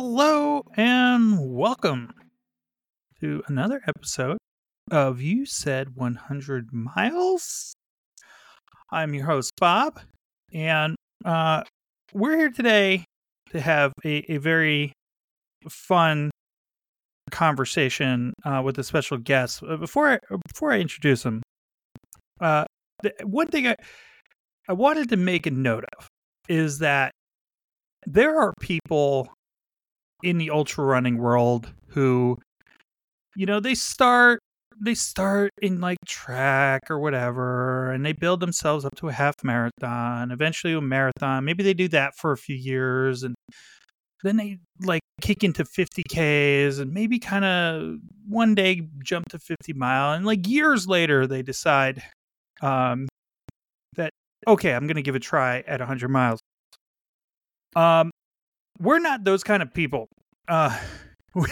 Hello and welcome to another episode of You Said 100 Miles. I'm your host, Bob, and uh, we're here today to have a, a very fun conversation uh, with a special guest. Uh, Before I, before I introduce him, uh, the, one thing I, I wanted to make a note of is that there are people in the ultra running world who you know they start they start in like track or whatever and they build themselves up to a half marathon eventually a marathon. Maybe they do that for a few years and then they like kick into 50ks and maybe kind of one day jump to 50 mile and like years later they decide um that okay i'm gonna give a try at 100 miles. Um we're not those kind of people. Uh we,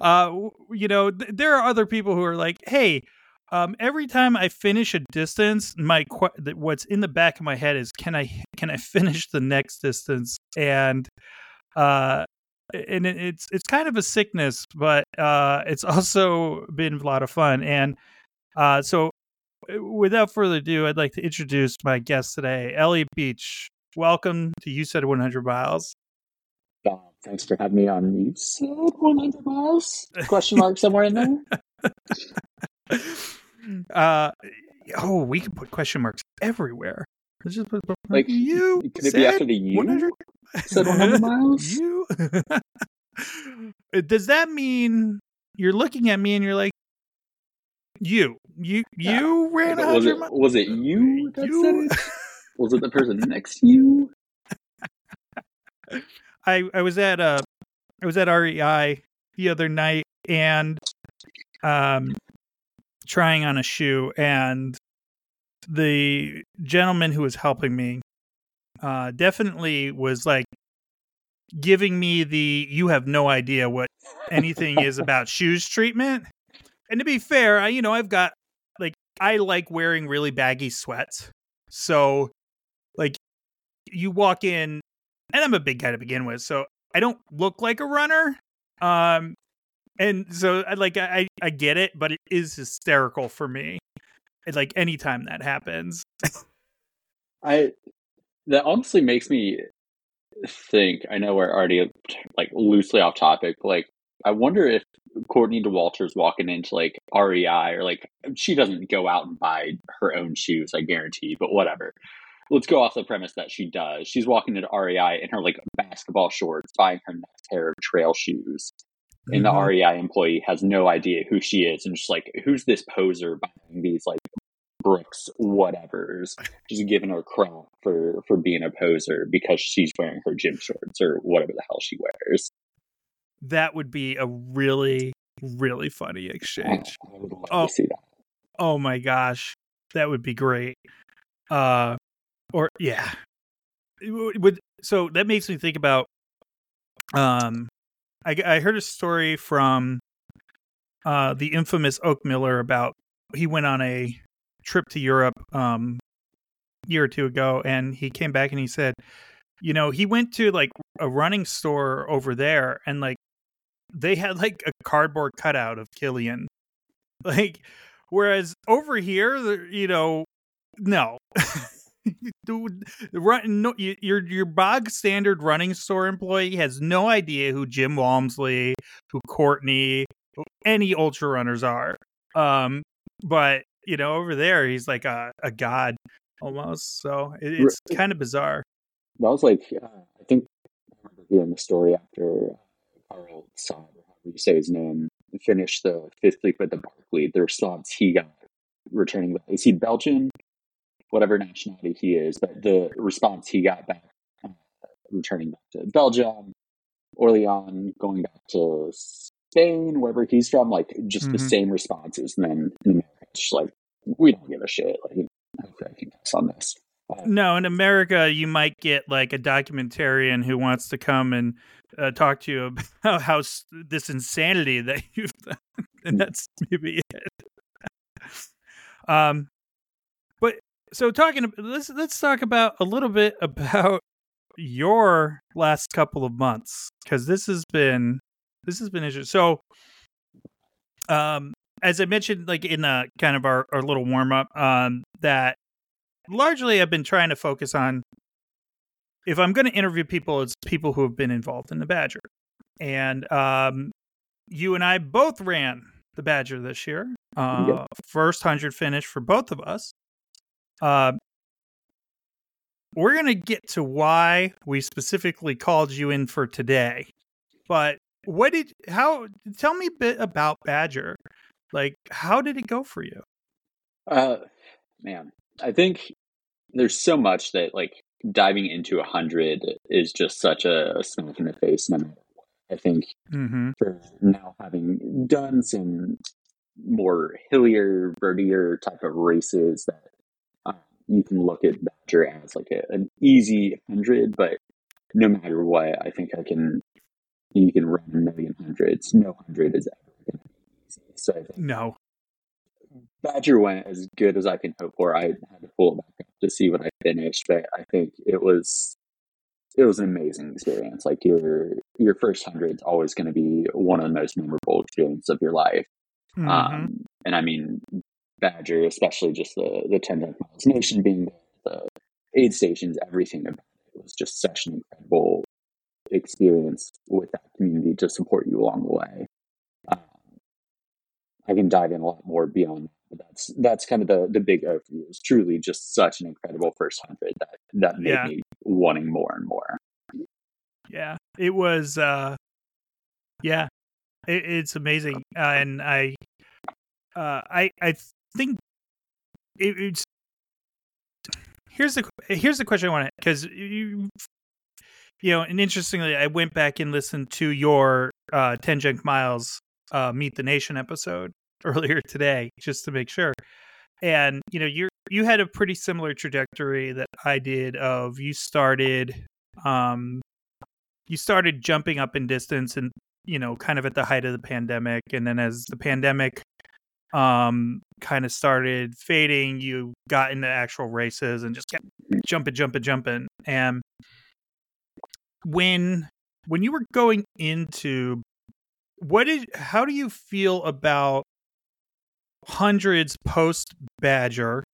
uh you know th- there are other people who are like hey um every time i finish a distance my qu- what's in the back of my head is can i can i finish the next distance? And uh and it, it's it's kind of a sickness but uh it's also been a lot of fun. And uh so without further ado i'd like to introduce my guest today Elliott Beach. Welcome to you said 100 miles Bob, thanks for having me on. You said 100 miles? Question mark somewhere in there? uh oh we can put question marks everywhere Let's just put, Like, you Could it be said after the U? 100 Said 100 miles? you does that mean you're looking at me and you're like you you you ran a was hundred it miles was it you that You- said it? Was it the person next to you? I I was at uh I was at REI the other night and um trying on a shoe and the gentleman who was helping me uh definitely was like giving me the you have no idea what anything is about shoes treatment. And to be fair, I you know, I've got like I like wearing really baggy sweats. So like you walk in and I'm a big guy to begin with, so I don't look like a runner. Um, and so I like I I get it, but it is hysterical for me. Like anytime that happens. I that honestly makes me think. I know we're already like loosely off topic, but like I wonder if Courtney Dauwalter's walking into like REI or like she doesn't go out and buy her own shoes, I guarantee, but whatever. Let's go off the premise that she does. She's walking into REI in her like basketball shorts, buying her next pair of trail shoes. And the Mhm. REI employee has no idea who she is and just like, who's this poser buying these like Brooks whatevers, just giving her crap for for being a poser because she's wearing her gym shorts or whatever the hell she wears. that would be a really really funny exchange. I would love Oh. to see that. Oh my gosh, that would be great. Uh, or yeah, would so that makes me think about. Um, I I heard a story from, uh, the infamous Oak Miller about he went on a trip to Europe um year or two ago, and he came back and he said, you know, he went to like a running store over there, and like they had like a cardboard cutout of Kilian, like Whereas over here, you know, no. Dude, run, no, your your bog standard running store employee has no idea who Jim Walmsley, who Courtney, who any ultra runners are. Um, but you know, over there, he's like a, a god almost. So it, it's kind of bizarre. That was like, uh, I think I remember hearing the story after uh, Carl Saab, or however you say his name, finished the fifth leap at the Barkley. The response he got returning is he Belgian? Whatever nationality he is, but the response he got back, uh, returning back to Belgium, Orleans, going back to Spain, wherever he's from, like just the Mhm. same responses. And then in America, it's just like, we don't give a shit. Like, hopefully I can guess on this. Uh, No, in America, you might get like a documentarian who wants to come and uh, talk to you about how s- this insanity that you've done, and that's maybe it. um, so talking, let's let's talk about a little bit about your last couple of months because this has been this has been interesting. So, um, as I mentioned, like in the kind of our, our little warm up, um, that largely I've been trying to focus on if I'm going to interview people, it's people who have been involved in the Badger. And um, you and I both ran the Badger this year. Uh, yep. First 100 finish for both of us. Uh, we're going to get to why we specifically called you in for today. But what did, how, tell me a bit about Badger. Like, how did it go for you? Uh, man, I think there's so much that like diving into a hundred is just such a, a smack in the face. No I think mm-hmm. for now having done some more hillier, birdier type of races that you can look at Badger as like a, an easy hundred, but no matter what, I think I can. You can run a million hundreds. No hundred is ever going to be easy. So I think no, Badger went as good as I can hope for. I had to pull it back up to see what I finished, but I think it was it was an amazing experience. Like your your first hundred is always going to be one of the most memorable experiences of your life. Mm-hmm. Um, and I mean, Badger, especially just the the ten miles nation being the aid stations, everything about it was just such an incredible experience with that community to support you along the way. Um, I can dive in a lot more beyond but that's that's kind of the the big overview. It's truly just such an incredible first hundred that that made yeah. me wanting more and more. Yeah, it was. uh Yeah, it, it's amazing, uh, and I, uh I I think it, it's. Here's the here's the question I want to because you you know, and interestingly, I went back and listened to your uh, Ten Junk Miles uh, Meet the Nation episode, earlier today just to make sure. And you know, you you had a pretty similar trajectory that I did of you started um you started jumping up in distance and you know, kind of at the height of the pandemic and then as the pandemic um kind of started fading, you got into actual races and just kept jumping jumping jumping and when when you were going into what did how do you feel about hundreds post Badger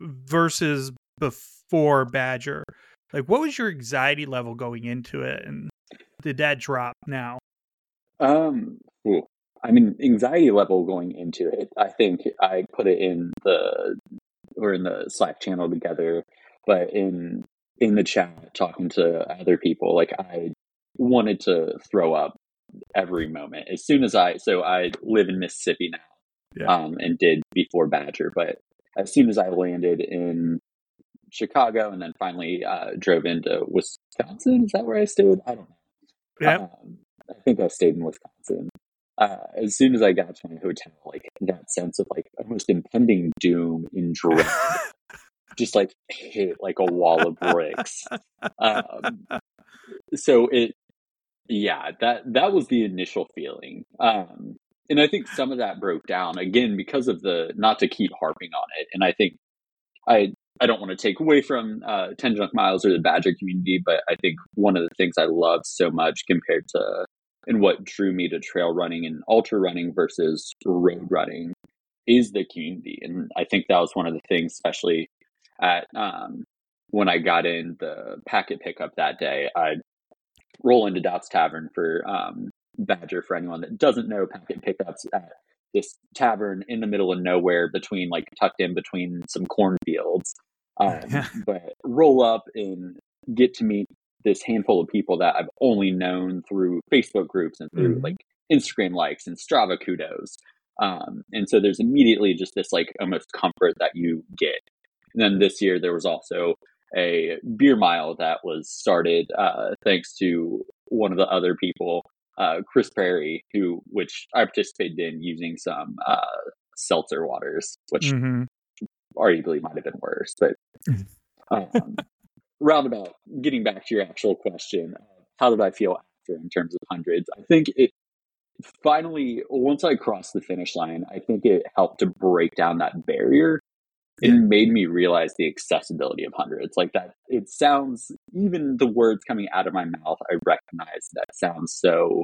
versus before Badger? Like, what was your anxiety level going into it, and did that drop now? Um, I mean, anxiety level going into it. I think I put it in the we're in the Slack channel together, but in in the chat talking to other people, like I wanted to throw up every moment as soon as I. So I live in Mississippi now, yeah. um, and did before Badger. But as soon as I landed in Chicago and then finally uh, drove into Wisconsin, is that where I stayed? I don't know. Yeah. Um, I think I stayed in Wisconsin. Uh, as soon as I got to my hotel, like that sense of like almost impending doom in dread, just like hit like a wall of bricks. Um, so it, yeah, that that was the initial feeling. Um, and I think some of that broke down again because of the not to keep harping on it. And I think I I don't want to take away from uh, Ten Junk Miles or the Badger community, but I think one of the things I love so much compared to and what drew me to trail running and ultra running versus road running is the community. And I think that was one of the things, especially at um, when I got in the packet pickup that day. I'd roll into Dot's Tavern for um, Badger for anyone that doesn't know packet pickups at this tavern in the middle of nowhere between like tucked in between some cornfields. Um, but roll up and get to meet this handful of people that I've only known through Facebook groups and through mm-hmm. like Instagram likes and Strava kudos. Um, and so there's immediately just this like almost comfort that you get. And then this year there was also a beer mile that was started uh, thanks to one of the other people uh, Chris Perry, who which I participated in using some uh, seltzer waters, which mm-hmm. arguably might have been worse. But um, roundabout, getting back to your actual question, how did I feel after in terms of hundreds? I think it finally once I crossed the finish line, I think it helped to break down that barrier it yeah. made me realize the accessibility of hundreds. Like that, it sounds even the words coming out of my mouth, I recognize that sounds so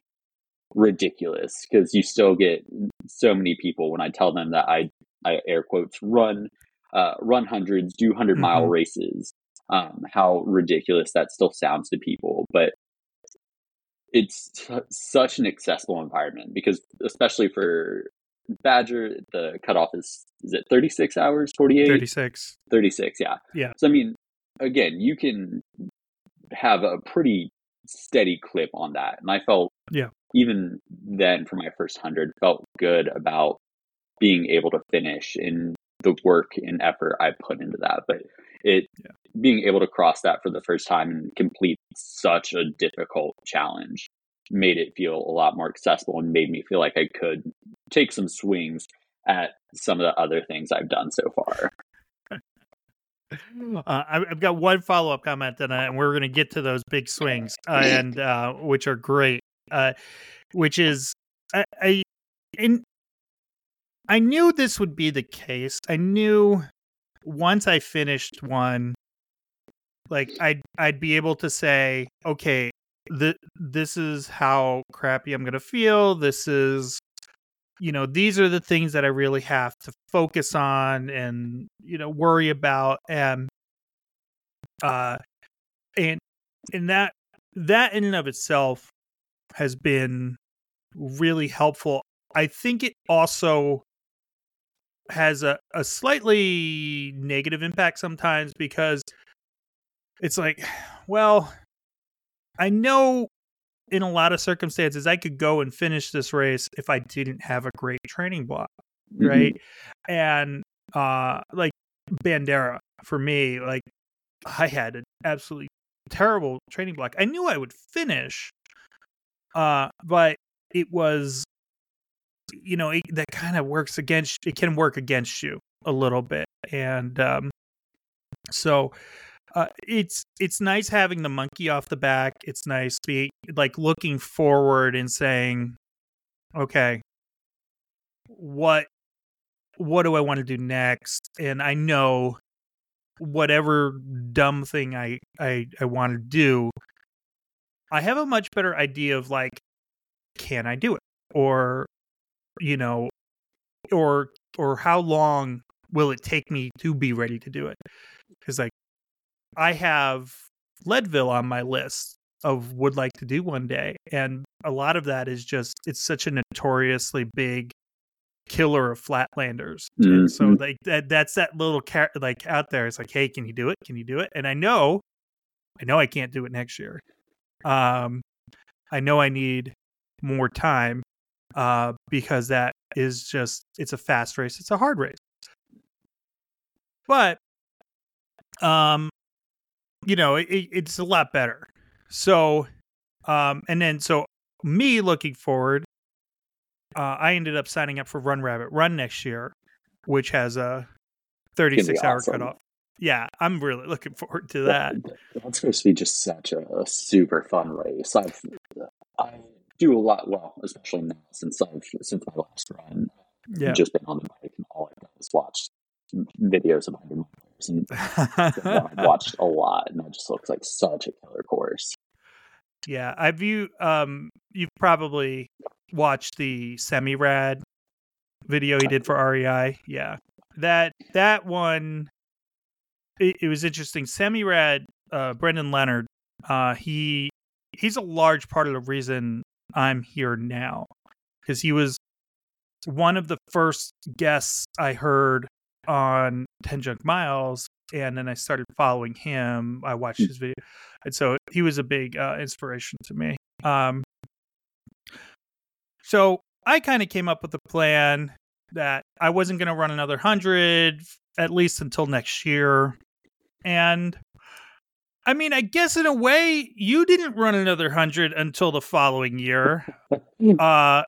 ridiculous because you still get so many people when I tell them that I, I air quotes run, uh, run hundreds, do 100 mm-hmm. mile races. Um, how ridiculous that still sounds to people, but it's such an accessible environment because especially for Badger, the cutoff is is it 36 hours, 48? 36. 36, yeah. Yeah. So I mean, again, you can have a pretty steady clip on that. And I felt yeah. even then for my first 100 felt good about being able to finish in the work and effort I put into that. But it yeah. Being able to cross that for the first time and complete such a difficult challenge made it feel a lot more accessible and made me feel like I could take some swings at some of the other things I've done so far. Uh, I've got one follow up comment, and, uh, and we're going to get to those big swings, uh, and uh, which are great. Uh, which is, I, I, in, I knew this would be the case. I knew once I finished one, like I'd I'd be able to say, okay, the this is how crappy I'm gonna feel. This is you know these are the things that i really have to focus on and you know worry about and uh and and that that in and of itself has been really helpful i think it also has a, a slightly negative impact sometimes because it's like well i know in a lot of circumstances, I could go and finish this race if I didn't have a great training block, mm-hmm. right? Mm-hmm. And uh, like Bandera for me, like I had an absolutely terrible training block. I knew I would finish, uh, but it was, you know, it, that kind of works against. It can work against you a little bit, and um, so uh, it's it's nice having the monkey off the back. It's nice be like looking forward and saying, okay, what what do I want to do next? And I know whatever dumb thing I I I want to do, I have a much better idea of like, can I do it? Or you know, or or how long will it take me to be ready to do it? Because like I have Leadville on my list of would like to do one day, and a lot of that is just it's such a notoriously big killer of flatlanders, mm-hmm. and so like that that's that little cat like out there. It's like, hey, can you do it? Can you do it? And I know, I know I can't do it next year. Um, I know I need more time uh, because that is just it's a fast race. It's a hard race. But um you know, it, it's a lot better. So, um, and then so me looking forward, uh, I ended up signing up for Run Rabbit Run next year, which has a 36 hour awesome. cutoff. Yeah, I'm really looking forward to that. That's supposed to be just such a, a super fun race. I've I do a lot well, especially now since I've since my last run. Yeah. just been on the bike and all I've done is watch videos of and I've watched a lot, and that just looks like such a killer course. Yeah, I've you um you've probably watched the Semi-Rad video he did for REI. Yeah, that that one it, it was interesting. Semi-Rad, uh, Brendan Leonard, uh, he he's a large part of the reason I'm here now because he was one of the first guests I heard on 10 Junk Miles and then I started following him. I watched hmm. his video. And so he was a big uh, inspiration to me. Um, so I kind of came up with a plan that I wasn't going to run another 100 at least until next year. And I mean, I guess in a way, you didn't run another 100 until the following year. uh,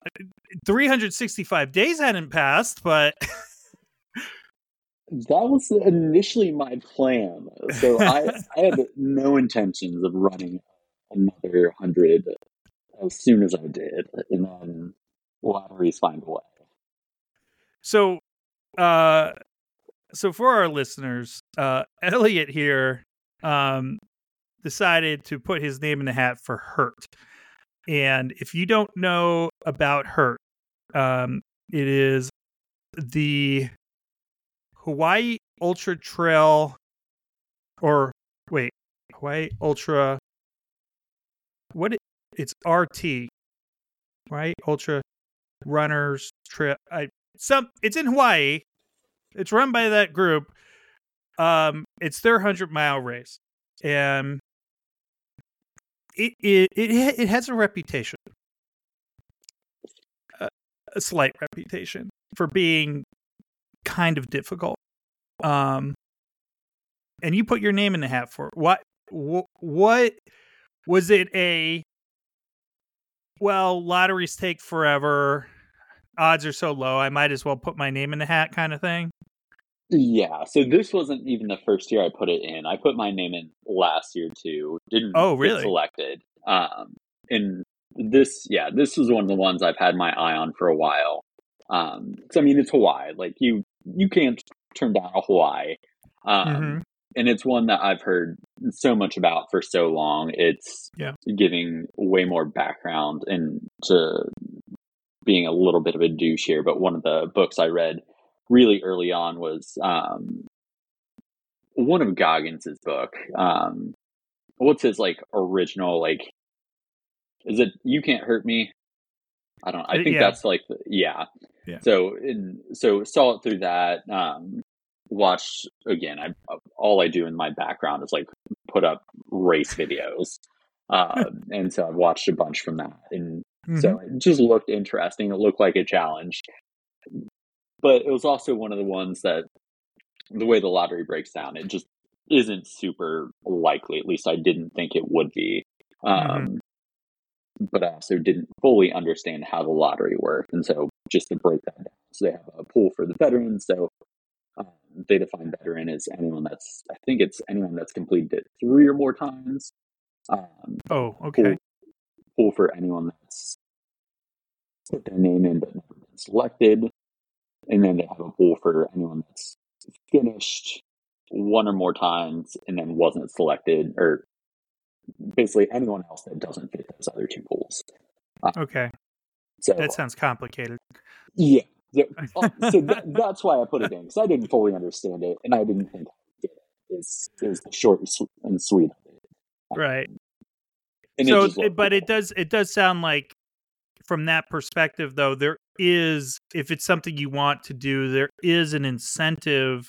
365 days hadn't passed, but that was initially my plan. So I, I had no intentions of running another hundred as soon as I did, and then lotteries find a way. So, uh, so for our listeners, uh, Elliott here um, decided to put his name in the hat for HURT. And if you don't know about HURT, um, it is the Hawaii Ultra Trail, or wait, Hawaii Ultra. What it, it's RT, right? Ultra Runners Trail. I some it's in Hawaii. It's run by that group. Um, it's their hundred mile race, and it it it it has a reputation, a, a slight reputation for being kind of difficult. Um, and you put your name in the hat for it. What what, what was it? A well, lotteries take forever. Odds are so low. I might as well put my name in the hat, kind of thing. Yeah, so this wasn't even the first year I put it in. I put my name in last year too. Didn't Oh, get really? selected. Um, and this, yeah, this was one of the ones I've had my eye on for a while. Um, 'cause, I mean, it's Hawaii. Like you, you can't turn down a Hawaii. Um, Mhm. and it's one that I've heard so much about for so long. It's Yeah. giving way more background into being a little bit of a douche here. But one of the books I read really early on was um, one of Goggins's book. Um, what's his like original like? Is it "You Can't Hurt Me"? I don't. I think yeah. that's like the, yeah. Yeah. So in so saw it through that. Um, watched again. I all I do in my background is like put up race videos. Uh, and so I've watched a bunch from that, and Mhm. so it just looked interesting. It looked like a challenge. But it was also one of the ones that the way the lottery breaks down, it just isn't super likely. At least I didn't think it would be. Um, But I also didn't fully understand how the lottery worked. And so just to break that down, so they have a pool for the veterans. So um, they define veteran as anyone that's, I think it's anyone that's completed it three or more times. Um, oh, okay. pool, pool for anyone that's put their name in but never been selected. And then they have a pool for anyone that's finished one or more times and then wasn't selected, or basically anyone else that doesn't fit those other two pools. Okay. So That sounds complicated. yeah, so, uh, so that, that's why I put it in because I didn't fully understand it, and I didn't think I it. Is is the short and sweet, and sweet of it. Right. And so, it- but it does it does sound like from that perspective though there is if it's something you want to do there is an incentive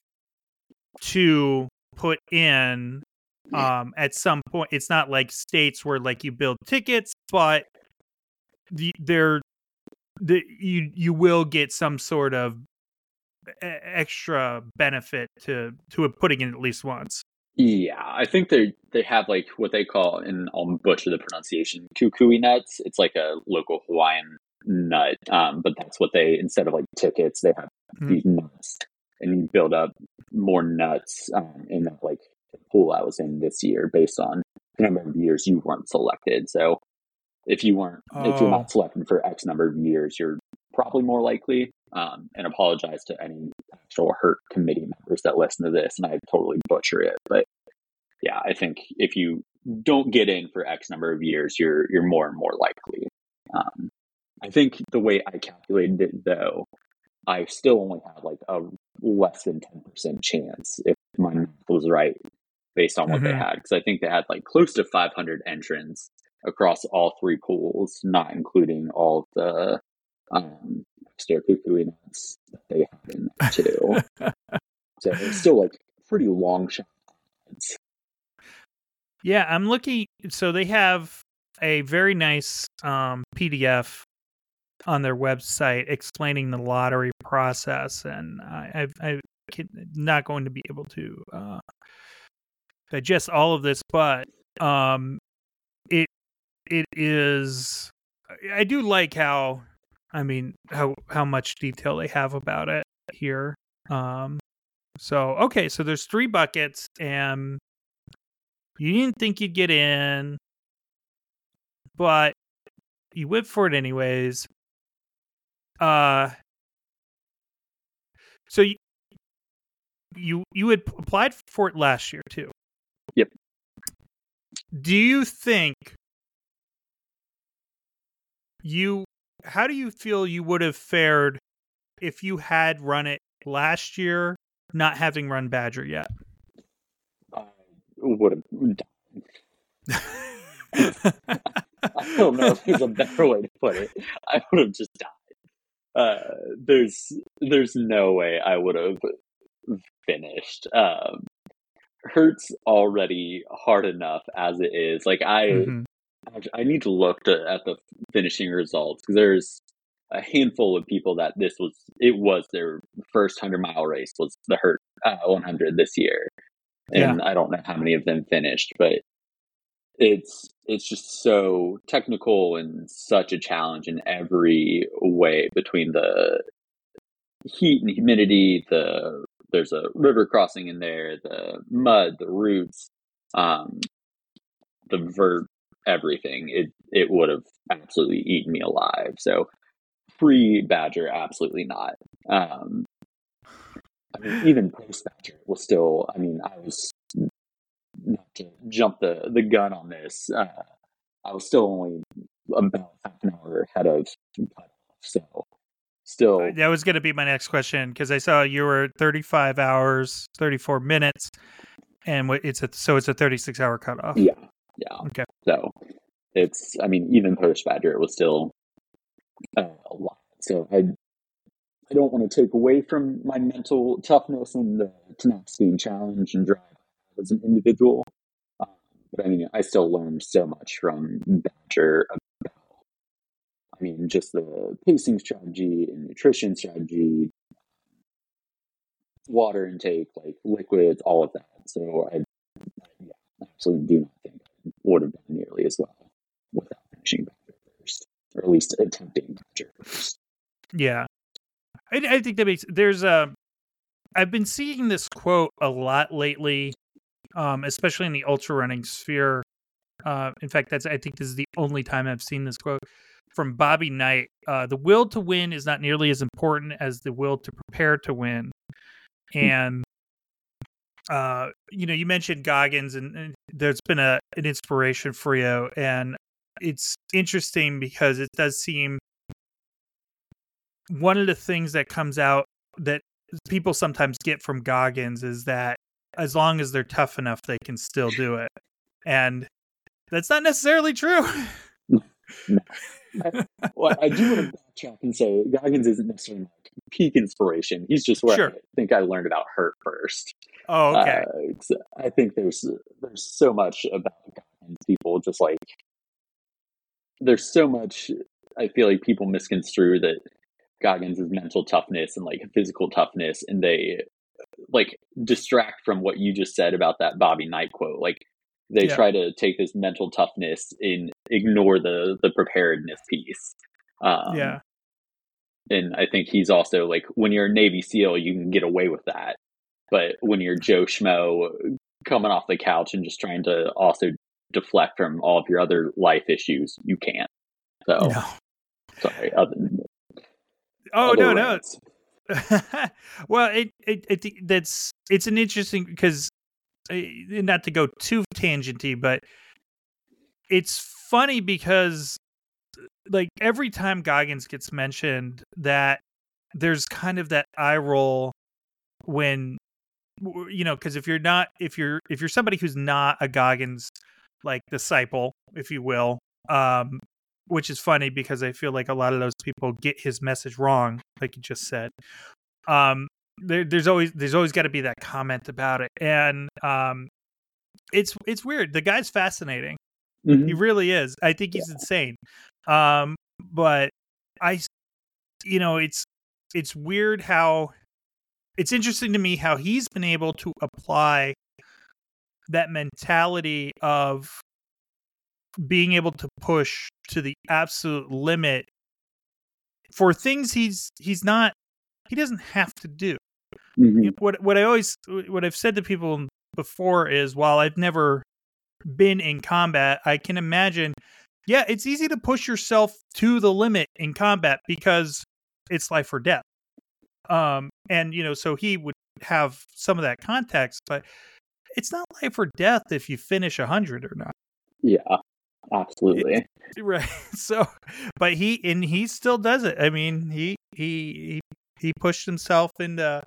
to put in um at some point it's not like states where like you build tickets but the there the you you will get some sort of extra benefit to to putting in at least once Yeah, I think they they have like what they call, and I'll butcher the pronunciation, kukui nuts. It's like a local Hawaiian nut, um, but that's what they instead of like tickets, they have Hmm. these nuts, and you build up more nuts um, in that like pool I was in this year based on the number of years you weren't selected. So if you weren't, if you're Oh. not selected for X number of years, you're probably more likely. Um, and apologize to any actual HURT committee members that listen to this, and I totally butcher it, but yeah, I think if you don't get in for X number of years, you're you're more and more likely. Um, I think the way I calculated it, though, I still only had like a less than ten percent chance if my math was right based on what they Mhm. had, because I think they had like close to 500 entrants across all three pools, not including all the um, extra kukui nuts that they had in there too. so it's still like pretty long shot. Yeah, I'm looking. So they have a very nice um, PDF on their website explaining the lottery process, and I, I, I can, not going to be able to uh, digest all of this, but um, it it is. I do like how, I mean, how how much detail they have about it here. Um, so okay, so there's three buckets, and you didn't think you'd get in, but you went for it anyways. Uh, so you, you you had applied for it last year too. Do you think you how do you feel you would have fared if you had run it last year, not having run Badger yet? I would have. Died. I don't know if there's a better way to put it. I would have just died. Uh, there's there's no way I would have finished. Um, hurts already hard enough as it is. Like I, Mhm. I need to look to, at the finishing results because there's a handful of people that this was it was their first hundred mile race was the HURT uh, 100 this year, and I don't know how many of them finished, but it's it's just so technical and such a challenge in every way between the heat and humidity the there's a river crossing in there the mud the roots um the vert everything. It it would have absolutely eaten me alive. So pre badger absolutely not. Um I mean, even post badger was still i mean i was not to jump the the gun on this uh i was still only about half an hour ahead of cutoff so still That was going to be my next question because I saw you were 35 hours, 34 minutes, and it's a so it's a 36 hour cutoff. Yeah, yeah. Okay. So it's, I mean, even post Badger, it was still uh, a lot. So I, I don't want to take away from my mental toughness and the tenacity and challenge and drive as an individual. Um, but I mean, I still learned so much from Badger mean, just the pacing strategy and nutrition strategy, water intake, like liquids, all of that. So I, yeah, absolutely do not think I would have done nearly as well without finishing first, or at least attempting first. Yeah. I, I think that makes there's a I've been seeing this quote a lot lately, um, especially in the ultra running sphere. Uh, in fact, that's I think this is the only time I've seen this quote from Bobby Knight. Uh, the will to win is not nearly as important as the will to prepare to win. And uh, you know, you mentioned Goggins, and, and there's been a an inspiration for you, and it's interesting because it does seem one of the things that comes out that people sometimes get from Goggins is that as long as they're tough enough, they can still do it. And that's not necessarily true. Well, I do want to backtrack and say Goggins isn't necessarily like peak inspiration. He's just where Sure. I think I learned about HURT first. oh, okay. Uh, I think there's there's so much about Goggins. People just like there's so much. I feel like people misconstrue that Goggins is mental toughness and like physical toughness, and they like distract from what you just said about that Bobby Knight quote. Like they Yeah. try to take this mental toughness and ignore the the preparedness piece. Um, yeah. and I think he's also like when you're a Navy SEAL, you can get away with that, but when you're Joe Schmo coming off the couch and just trying to also deflect from all of your other life issues, you can't. So No. sorry. Other, Oh other no, no. rants. well, it, it it that's it's an interesting because not to go too tangenty, but it's funny because like every time Goggins gets mentioned, that there's kind of that eye roll when you know because if you're not if you're if you're somebody who's not a Goggins like disciple, if you will, um, which is funny because I feel like a lot of those people get his message wrong, like you just said. Um, there, there's always there's always got to be that comment about it, and um, it's it's weird. The guy's fascinating. Mhm. He really is. I think he's insane. Um, but I, you know, it's it's weird how it's interesting to me how he's been able to apply that mentality of being able to push to the absolute limit for things he's he's not he doesn't have to do Mhm. you know, what what I always what I've said to people before is while I've never been in combat, I can imagine yeah, it's easy to push yourself to the limit in combat because it's life or death. Um and you know, so he would have some of that context, but it's not life or death if you finish a hundred or not. Yeah, absolutely. Right. So, but he and he still does it. I mean, he he he, he pushed himself into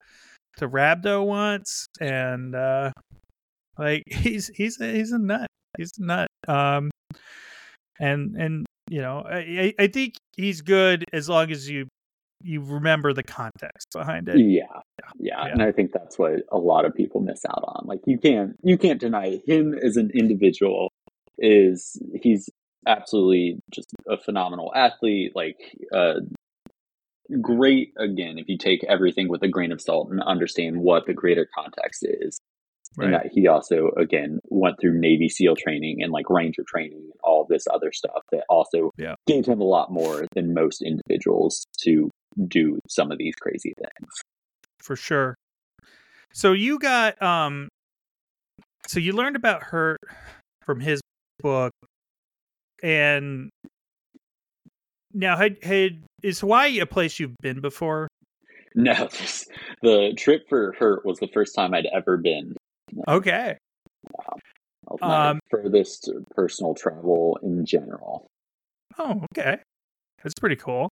to Rhabdo once, and uh like he's he's a, he's a nut. He's a nut. Um, and and you know, I I think he's good as long as you you remember the context behind it. Yeah, yeah, yeah, and I think that's what a lot of people miss out on. Like you can't you can't deny him as an individual is he's absolutely just a phenomenal athlete. Like uh, great again if you take everything with a grain of salt and understand what the greater context is. Right. And that he also again went through Navy SEAL training and like Ranger training and all this other stuff that also yeah. gave him a lot more than most individuals to do some of these crazy things. For sure. So you got um so you learned about HURT from his book and now had had is Hawaii a place you've been before? No, this, the trip for HURT was the first time I'd ever been. Okay. Um, furthest personal travel in general. Oh, okay. That's pretty cool.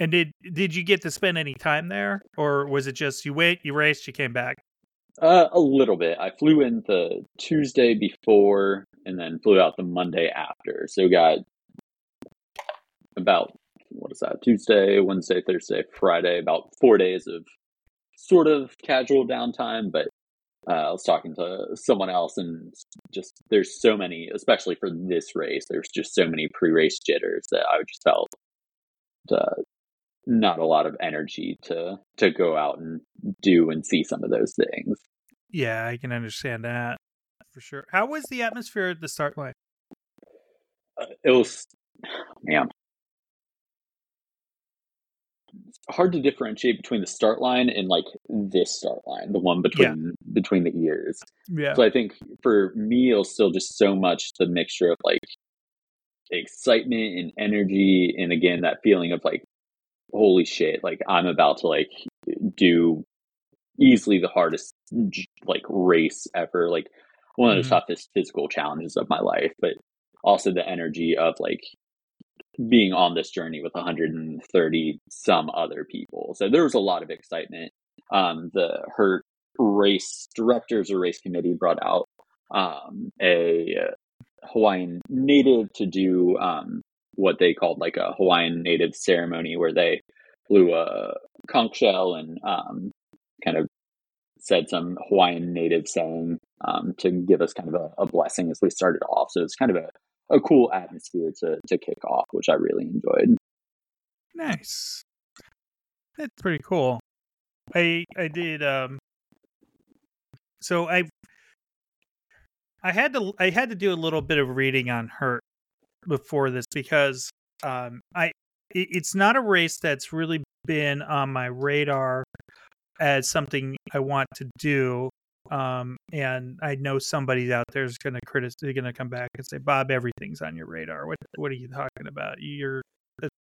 And did did you get to spend any time there, or was it just you went, you raced, you came back? Uh, a little bit. I flew in the Tuesday before, and then flew out the Monday after. So got about what is that? Tuesday, Wednesday, Thursday, Friday. About four days of sort of casual downtime, but uh, I was talking to someone else, and just there's so many, especially for this race, there's just so many pre-race jitters that I just felt uh, not a lot of energy to to go out and do and see some of those things. Yeah, I can understand that for sure. How was the atmosphere at the start line? Uh, it was, man, hard to differentiate between the start line and like this start line, the one between yeah. between the ears. Yeah. So I think for me, it was still just so much the mixture of like excitement and energy, and again that feeling of like holy shit, like I'm about to like do easily the hardest like race ever, like one of the mm-hmm. toughest physical challenges of my life, but also the energy of like being on this journey with 130 some other people. So there was a lot of excitement. Um, the HURT race directors or race committee brought out um, a Hawaiian native to do um, what they called like a Hawaiian native ceremony where they blew a conch shell and um, kind of said some Hawaiian native saying um, to give us kind of a, a, blessing as we started off. So it's kind of a, a cool atmosphere to to kick off, which I really enjoyed. Nice. That's pretty cool. I I did um so I I had to I had to do a little bit of reading on HURT before this because um, I it, it's not a race that's really been on my radar as something I want to do. Um, and I know somebody out there is going to criticize, going to come back and say, "Bob, everything's on your radar. What what are you talking about? You're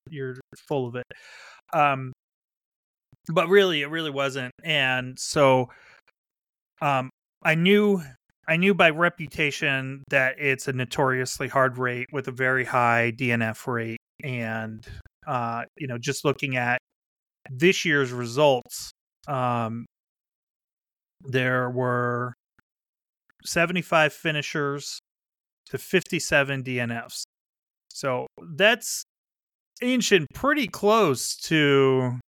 you're full of it." Um, but really, it really wasn't. And so, um, I knew I knew by reputation that it's a notoriously hard rate with a very high DNF rate. And, uh, you know, just looking at this year's results, um, there were 75 finishers to 57 DNFs. So that's ancient pretty close to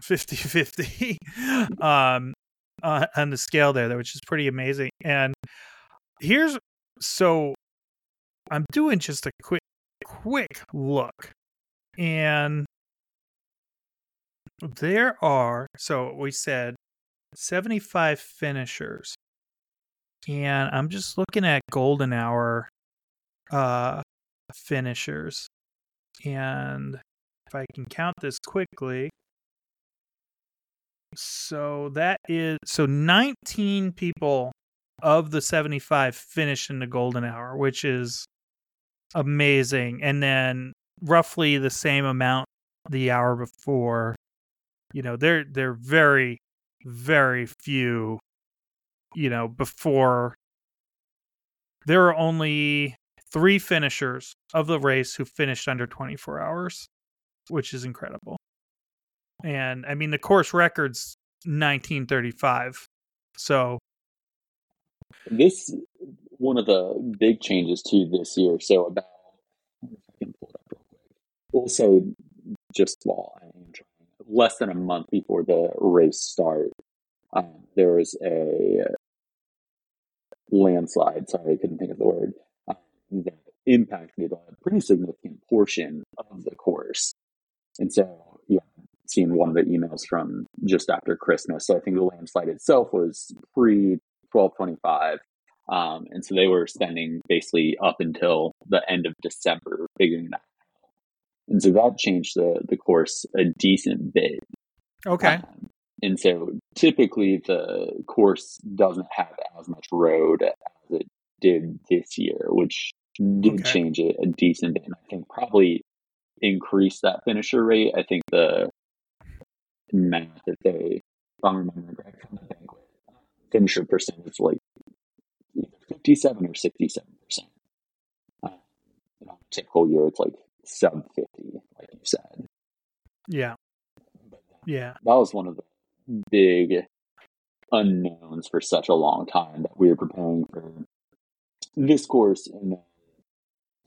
50 50. um, uh, on the scale there, which is pretty amazing. And here's so I'm doing just a quick quick look, and there are so we said 75 finishers, and I'm just looking at golden hour uh finishers, and if I can count this quickly, so that is so 19 people of the 75 finished in the golden hour, which is amazing. And then roughly the same amount the hour before. You know, they're they're very very few, you know, before there are only three finishers of the race who finished under 24 hours, which is incredible. And I mean, the course record's 1935. So this one of the big changes to this year. So about say just well, less than a month before the race start, um, there was a landslide. Sorry, I couldn't think of the word. Um, that impacted a pretty significant portion of the course. And so, yeah, seeing one of the emails from just after Christmas. So I think the landslide itself was pre 1225. Um, and so they were spending basically up until the end of December figuring that. And so that changed the, the course a decent bit. Okay. Um, and so typically the course doesn't have as much road as it did this year, which did okay. change it a decent bit. And I think probably increase that finisher rate. I think the math that they, if I'm remembering correctly from the banquet, finisher percentage like 57 or 67 percent. Uh, typical year, it's like sub 50, like you said. Yeah. Yeah. That was one of the big unknowns for such a long time that we were preparing for this course and then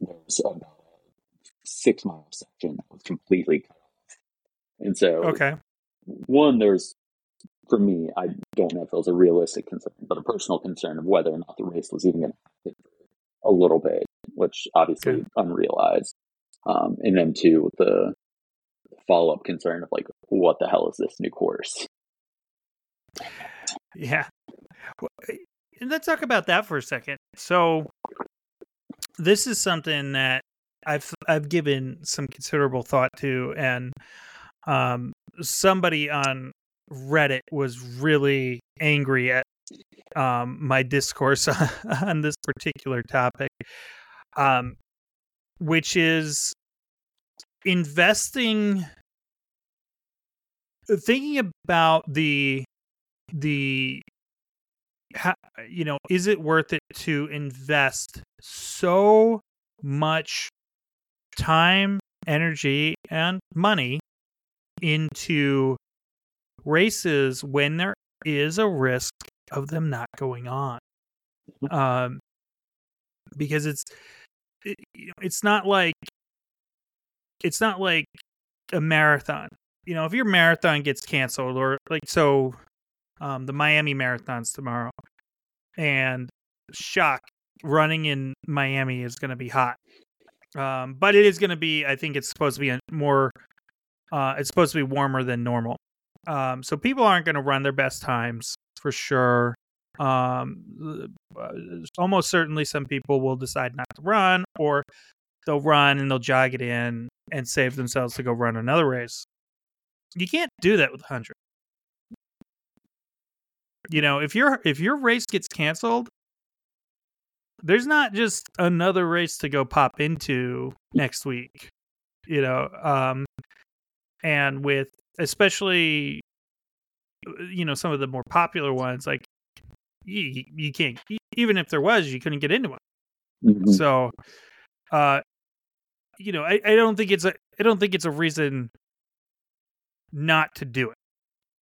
there's about a six mile section that was completely cut off. And so okay. one, there's for me, I don't know if it was a realistic concern, but a personal concern of whether or not the race was even going to happen a little bit, which obviously okay. unrealized. Um, and then two, the follow up concern of like, what the hell is this new course? Yeah. Let's talk about that for a second. So, this is something that I've I've given some considerable thought to, and um, somebody on Reddit was really angry at um, my discourse on this particular topic, um, which is investing, thinking about the the how, you know is it worth it to invest so much time energy and money into races when there is a risk of them not going on mm-hmm. um because it's it, you know, it's not like it's not like a marathon you know if your marathon gets canceled or like so um, the Miami Marathon's tomorrow, and shock running in Miami is going to be hot. Um, but it is going to be. I think it's supposed to be a more. Uh, it's supposed to be warmer than normal. Um, so people aren't going to run their best times for sure. Um, uh, almost certainly, some people will decide not to run, or they'll run and they'll jog it in and save themselves to go run another race. You can't do that with 100 you know if your if your race gets canceled there's not just another race to go pop into next week you know um and with especially you know some of the more popular ones like you, you can't even if there was you couldn't get into one mm-hmm. so uh you know I, I don't think it's a i don't think it's a reason not to do it.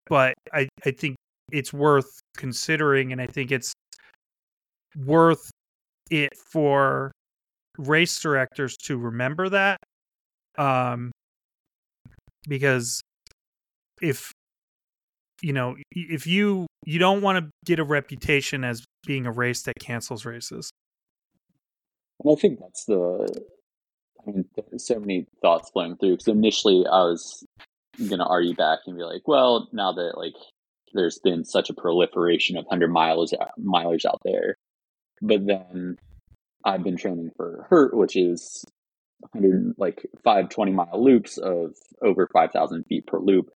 But i i think it's worth considering and I think it's worth it for race directors to remember that um because if you know if you you don't want to get a reputation as being a race that cancels races. And i think that's the i mean so many thoughts flowing through because initially i was gonna argue back and be like well now that like there's been such a proliferation of 100 miles milers out there. But then I've been training for HURT, which is 100 like five 20 mile loops of over 5,000 feet per loop.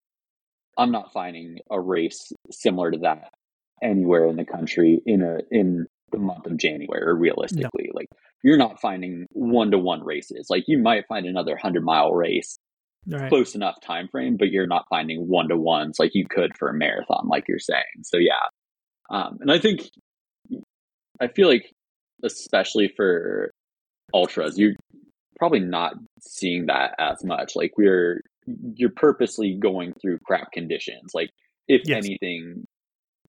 I'm not finding a race similar to that anywhere in the country in a in the month of January. Realistically, no. like you're not finding one to one races. Like you might find another hundred mile race Right. close enough time frame, but you're not finding one to ones like you could for a marathon, like you're saying. So yeah, um, and I think I feel like especially for ultras, you're probably not seeing that as much. Like we're you're purposely going through crap conditions. Like if Yes. anything,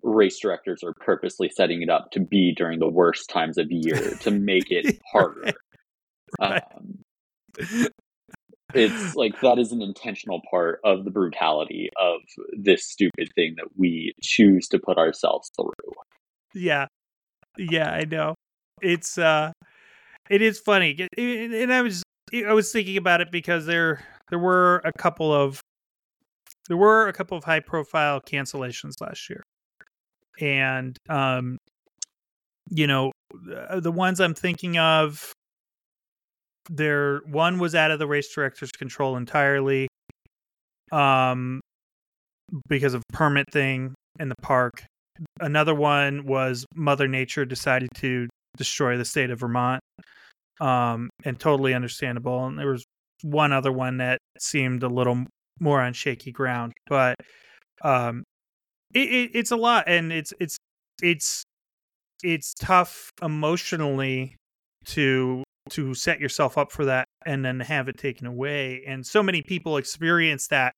race directors are purposely setting it up to be during the worst times of year to make it harder. Right. Um, it's like that is an intentional part of the brutality of this stupid thing that we choose to put ourselves through. Yeah. Yeah, I know. It's uh it is funny. And I was I was thinking about it because there there were a couple of there were a couple of high profile cancellations last year. And um you know, the the ones I'm thinking of there one was out of the race director's control entirely um because of permit thing in the park another one was Mother Nature decided to destroy the state of Vermont, um, and totally understandable. And there was one other one that seemed a little more on shaky ground, but um, it, it, it's a lot, and it's it's it's it's tough emotionally to to set yourself up for that and then have it taken away. And so many people experienced that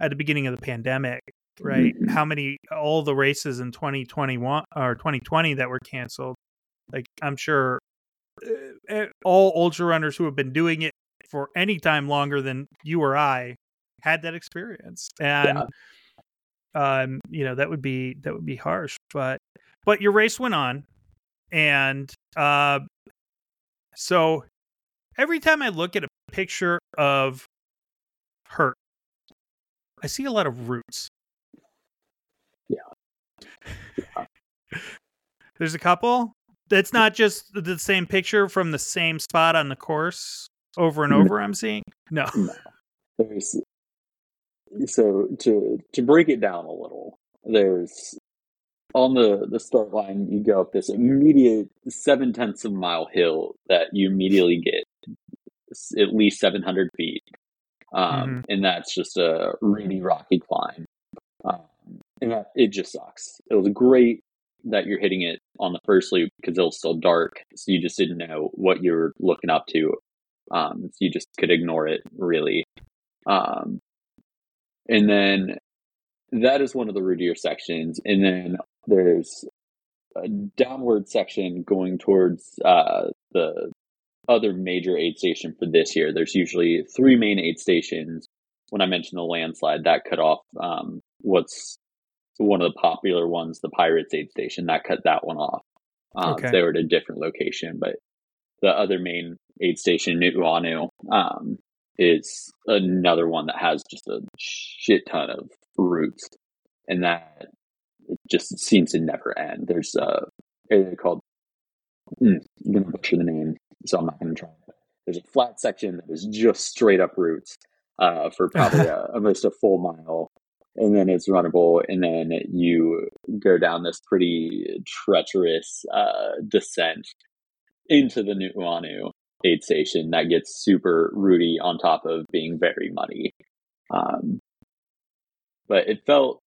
at the beginning of the pandemic right? Mhm. How many all the races in 2021 or 2020 that were canceled? Like I'm sure uh, uh, all ultra runners who have been doing it for any time longer than you or I had that experience, and um, you know that would be that would be harsh. But but your race went on, and uh, so every time I look at a picture of HURT, I see a lot of roots. Yeah. There's a couple. That's not just the same picture from the same spot on the course over and over. I'm seeing no. There's so to to break it down a little. There's on the the start line. You go up this immediate seven tenths of a mile hill that you immediately get at least seven hundred feet, um, and that's just a really rocky climb. Um, and that, it just sucks. It was great that you're hitting it on the first loop because it was still dark, so you just didn't know what you were looking up to. Um, so you just could ignore it really. Um, and then that is one of the rootier sections. And then there's a downward section going towards uh, the other major aid station for this year. There's usually three main aid stations. When I mentioned the landslide, that cut off um, what's one of the popular ones, the Pirates aid station. That cut that one off. Um, Okay. They were at a different location, but the other main aid station, Nu'uanu, um, is another one that has just a shit ton of roots, and that it just seems to never end. There's a area called hmm, I'm gonna butcher the name, so I'm not gonna try. There's a flat section that is just straight up roots uh, for probably a, almost a full mile, and then it's runnable, and then you go down this pretty treacherous uh, descent into the Nu'uanu aid station that gets super rooty on top of being very muddy. Um, but it felt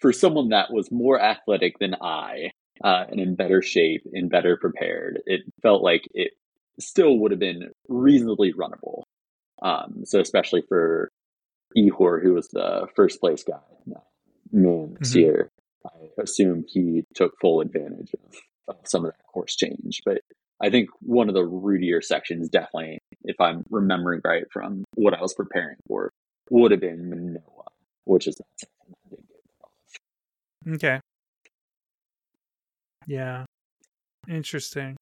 for someone that was more athletic than I uh, and in better shape and better prepared, it felt like it still would have been reasonably runnable. Um, so especially for Ehor, who was the first place guy, man, this Mhm. year, I assume he took full advantage of, of some of that course change. But I think one of the rootier sections, definitely, if I'm remembering right from what I was preparing for, would have been Manoa, which is. Okay. Yeah. Interesting.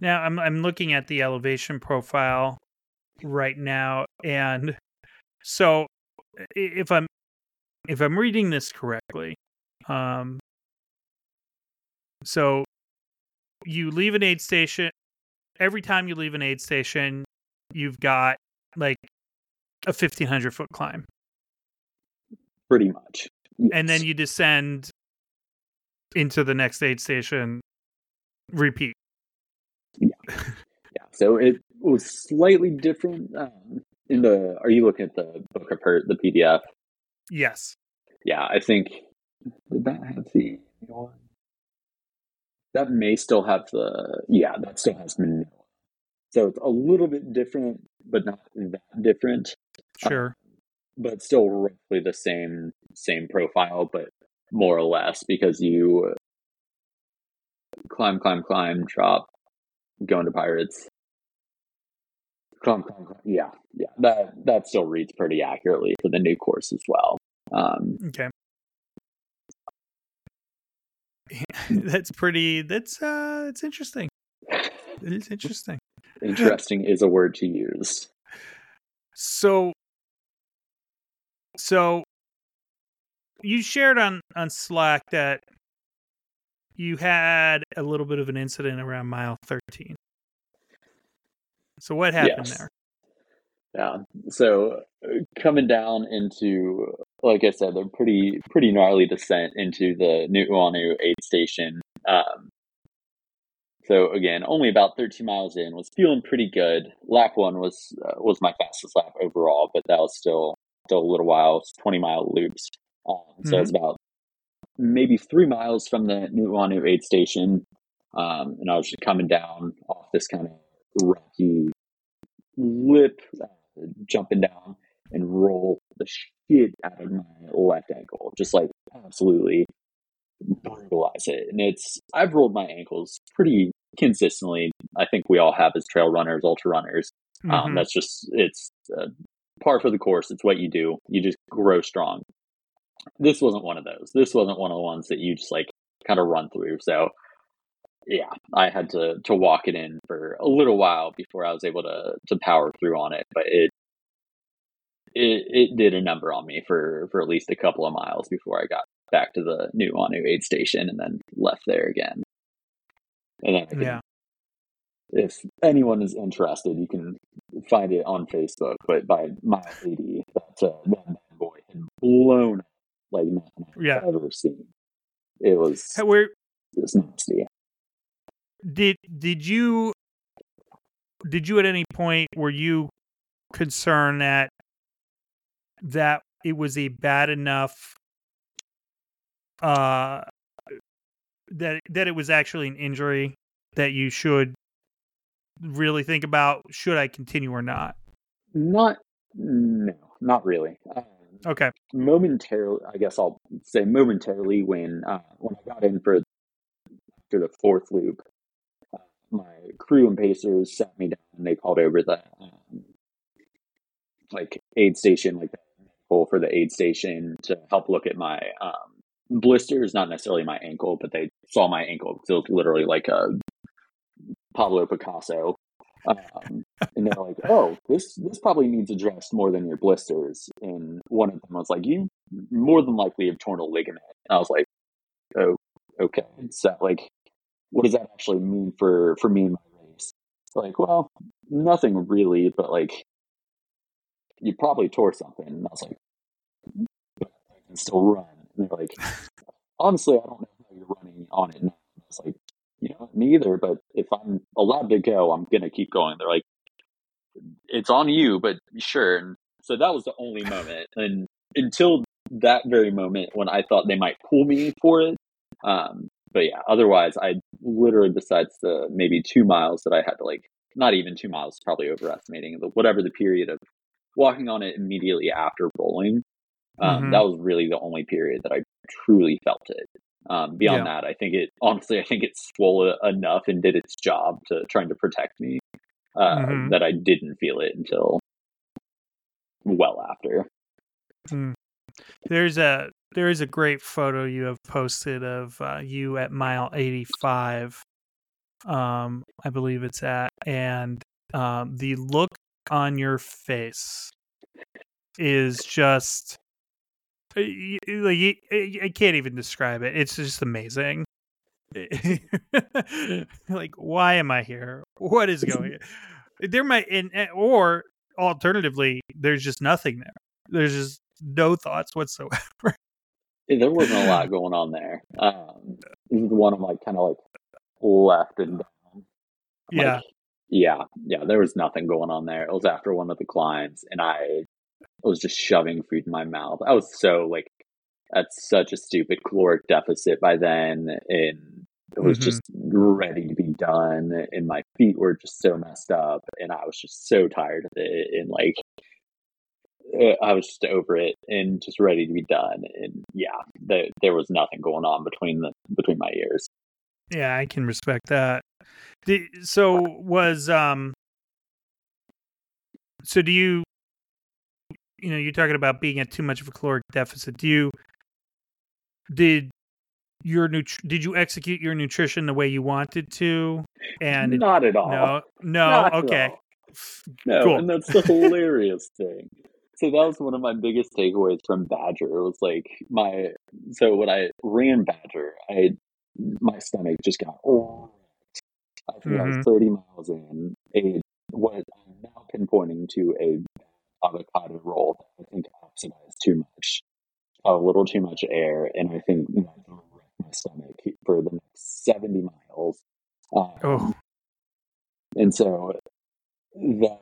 Now I'm I'm looking at the elevation profile right now and so if I'm if I'm reading this correctly, um so you leave an aid station every time you leave an aid station you've got like a 1500 foot climb Pretty much. and then you descend into the next aid station repeat Yeah, yeah. so it was slightly different. Um, in the are you looking at the book of HURT the pdf Yes. yeah i think did that have the that may still have the yeah that still has manila so it's a little bit different but not that different Sure. but still roughly the same same profile but more or less because you climb climb climb drop go into pirates climb climb climb yeah yeah that that still reads pretty accurately for the new course as well um Okay. That's pretty. That's uh. It's interesting. It's interesting. interesting is a word to use So, so you shared on on Slack that you had a little bit of an incident around mile thirteen. So what happened Yes. there? Yeah. So uh, coming down into, like I said, they're pretty pretty gnarly descent into the Nuuanu aid station. Um, so again, only about 13 miles in, was feeling pretty good. Lap one was uh, was my fastest lap overall, but that was still still a little while. It's 20 mile loops. Um, so it's about maybe three miles from the Nuuanu aid station, um, and I was just coming down off this kind of rocky lip, uh, jumping down and roll the shit out of my left ankle, just like absolutely brutalize it. And it's I've rolled my ankles pretty consistently. I think we all have as trail runners, ultra runners. Um, Mhm. that's just it's uh, par for the course. It's what you do. You just grow strong. This wasn't one of those. This wasn't one of the ones that you just like kind of run through. So yeah, I had to to walk it in for a little while before I was able to to power through on it. But it it it did a number on me for for at least a couple of miles before I got back to the Nu'uanu aid station and then left there again. And then can yeah. if anyone is interested, you can find it on Facebook. But by mile eighty, that uh, that bad boy had blown up like nothing I've Yeah. ever seen. It was Where it was nasty. Did did you did you at any point were you concerned that that it was a bad enough uh that that it was actually an injury that you should really think about should I continue or not? Not no, not really. Um, Okay. momentarily, I guess I'll say momentarily when uh, when I got in for for the fourth loop, my crew and pacers sat me down and they called over the um, like aid station, like the medical for the aid station to help look at my um, blisters, not necessarily my ankle, but they saw my ankle because it was literally like a Pablo Picasso. Um, and they're like, "Oh, this this probably needs addressed more than your blisters." And one of them was like, "You more than likely have torn a ligament." And I was like, "Oh, okay." So, like, what does that actually mean for for me and my race? Like, well, nothing really, but like, you probably tore something. And I was like, "But I can still run." And they're like, "Honestly, I don't know how you're running on it now." And I was like, "You know, me either." But if I'm allowed to go, I'm gonna keep going. They're like, "It's on you," but sure. And so that was the only moment, and until that very moment when I thought they might pull me for it. Um, but yeah, otherwise, I literally, besides the maybe two miles that I had to like, not even two miles, probably overestimating the whatever the period of walking on it immediately after rolling. Um, Mhm. That was really the only period that I truly felt it. Um, beyond Yeah. that, I think it honestly, I think it swole enough and did its job to trying to protect me uh, Mhm. that I didn't feel it until well after. There's a there is a great photo you have posted of uh, you at mile 85. Um, I believe it's at, and um, the look on your face is just uh, like I can't even describe it. It's just amazing. like, why am I here? What is going? On? There might, and- or alternatively, there's just nothing there. There's just no thoughts whatsoever. There wasn't a lot going on there. Um, this is one I'm like kind of like left and down. I'm Yeah. Yeah, yeah, there was nothing going on there. It was after one of the climbs, and I was just shoving food in my mouth. I was so like at such a stupid caloric deficit by then, and it was Mhm. just ready to be done. And my feet were just so messed up, and I was just so tired of it, and like uh, I was just over it and just ready to be done. And yeah, there there was nothing going on between the between my ears. Yeah, I can respect that. Did, so was um so do you you know, you're talking about being at too much of a caloric deficit. Do you did your nut- did you execute your nutrition the way you wanted to? And Not at all. no, no, Not okay. No, Cool. and that's the hilarious thing. So that was one of my biggest takeaways from Badger. It was like my so when I ran Badger, I my stomach just got wrecked. I think I was thirty miles in. A what I'm now pinpointing to a avocado roll that I think oxidized too much, a little too much air, and I think my stomach for the next seventy miles. Um, Oh, and so that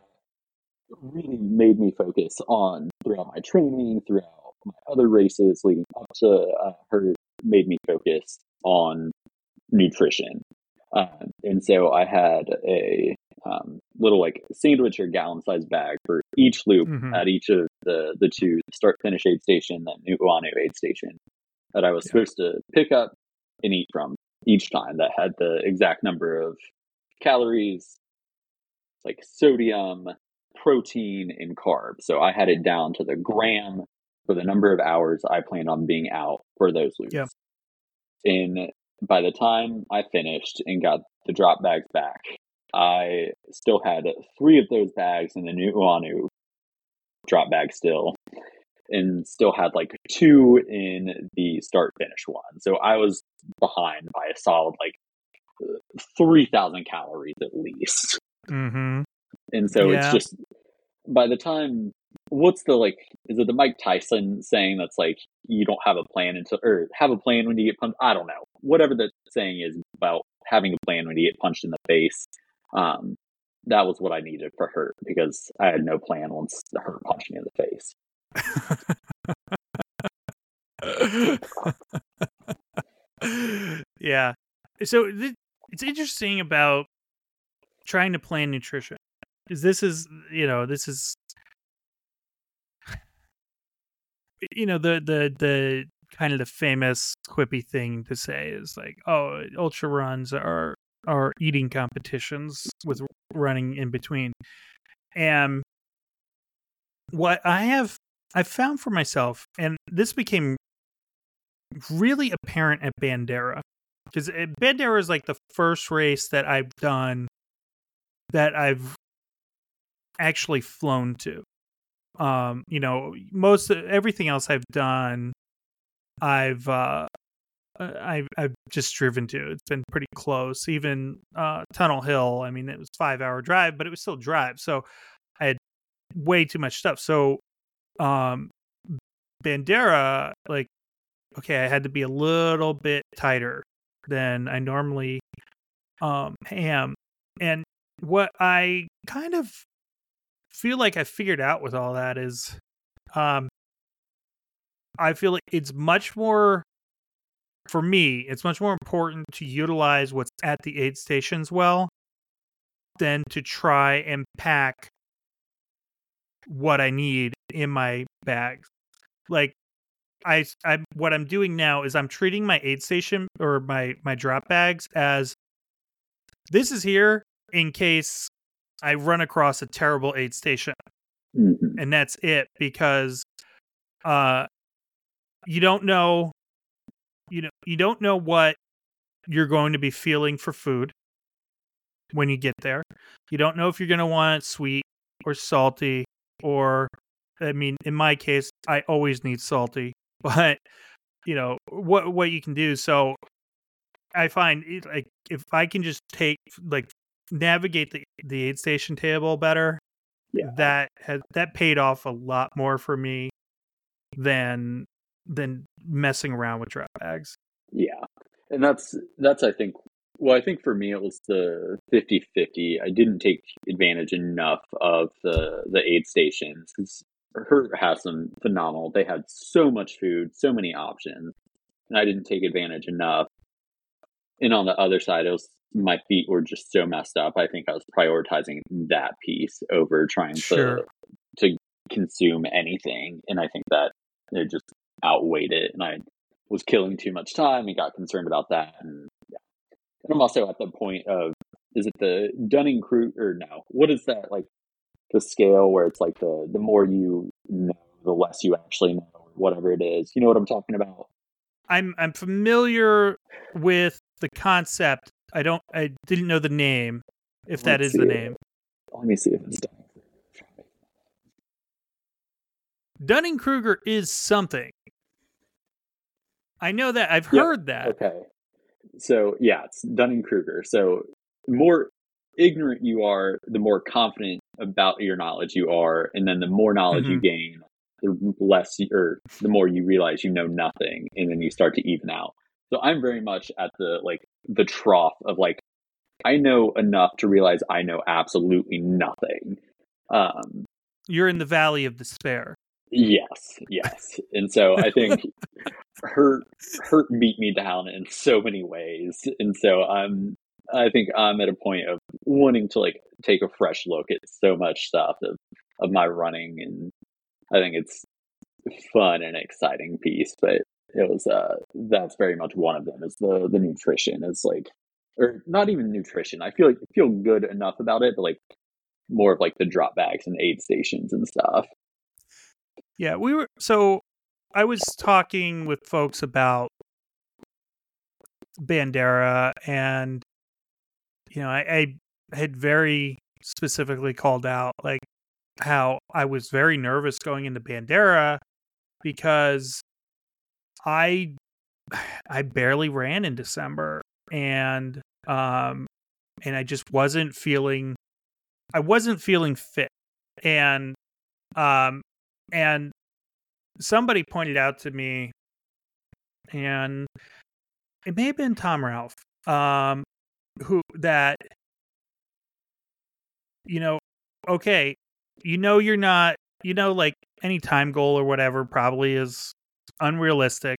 really made me focus on throughout my training, throughout my other races leading up to uh, HURT, made me focus on nutrition. Um, and so I had a um, little like sandwich or gallon sized bag for each loop Mhm. at each of the, the two start finish aid station, then Nu'uanu aid station that I was Yeah. supposed to pick up and eat from each time that had the exact number of calories, like sodium, protein, and carbs. So I had it down to the gram for the number of hours I planned on being out for those loops. Yeah. And by the time I finished and got the drop bags back, I still had three of those bags in the Nu'uanu drop bag still, and still had like two in the start finish one. So I was behind by a solid like 3,000 calories at least. mm-hmm. And so Yeah. it's just by the time what's the like is it the Mike Tyson saying that's like you don't have a plan until or have a plan when you get punched? I don't know. Whatever the saying is about having a plan when you get punched in the face. Um that was what I needed for HURT because I had no plan once HURT punched me in the face. yeah. So th- it's interesting about trying to plan nutrition. Is this is you know this is you know the the the kind of the famous quippy thing to say is like oh ultra runs are are eating competitions with running in between. And what i have i found for myself and this became really apparent at Bandera because eh, Bandera is like the first race that i've done that i've actually flown to um you know most everything else i've done i've uh I've I've just driven to. It's been pretty close. Even uh, Tunnel Hill. I mean, it was five hour drive, but it was still drive. So I had way too much stuff. So um, Bandera, like, okay, I had to be a little bit tighter than I normally um, am. And what I kind of feel like I figured out with all that is, um, I feel like it's much more for me, it's much more important to utilize what's at the aid stations well than to try and pack what I need in my bags. Like I I what I'm doing now is I'm treating my aid station or my my drop bags as this is here in case I run across a terrible aid station. Mhm. and that's it because uh you don't know you know you don't know what you're going to be feeling for food when you get there. You don't know if you're going to want sweet or salty or i mean in my case i always need salty but you know what what you can do. So i find like if i can just take like navigate the the aid station table better Yeah. that has that paid off a lot more for me than than messing around with drop bags. Yeah. And that's that's I think Well, I think for me it was the 50-50. I didn't take advantage enough of the the aid stations because HURT has some phenomenal. They had so much food, so many options, and I didn't take advantage enough. And on the other side, it was my feet were just so messed up. I think I was prioritizing that piece over trying Sure. to to consume anything, and I think that it just outweighed it, and I was killing too much time and got concerned about that. And yeah, and I'm also at the point of is it the Dunning Kruger or no? What is that like the scale where it's like the the more you know, the less you actually know, whatever it is. You know what I'm talking about? I'm I'm familiar with the concept. I don't. I didn't know the name. If that Let's is the see. name, Let me see if it's Dunning Kruger. Dunning Kruger is something. I know that. I've Yep. heard that. Okay. So yeah, it's Dunning Kruger. So the more ignorant you are, the more confident about your knowledge you are, and then the more knowledge you Mhm. gain, the less you, or the more you realize you know nothing, and then you start to even out. So I'm very much at the like the trough of like I know enough to realize I know absolutely nothing. Um, You're in the valley of despair. Yes, yes. And so I think HURT HURT beat me down in so many ways. And so I'm I think I'm at a point of wanting to like take a fresh look at so much stuff of of my running and I think it's fun and exciting piece, but it was uh that's very much one of them is the the nutrition is like or not even nutrition. I feel like I feel good enough about it, but like more of like the drop bags and aid stations and stuff. Yeah, we were. So I was talking with folks about Bandera, and you know, I, I had very specifically called out like how I was very nervous going into Bandera because I I barely ran in December and um and I just wasn't feeling I wasn't feeling fit. And um and somebody pointed out to me and it may have been Tom Ralph um who that you know okay you know you're not you know like any time goal or whatever probably is unrealistic.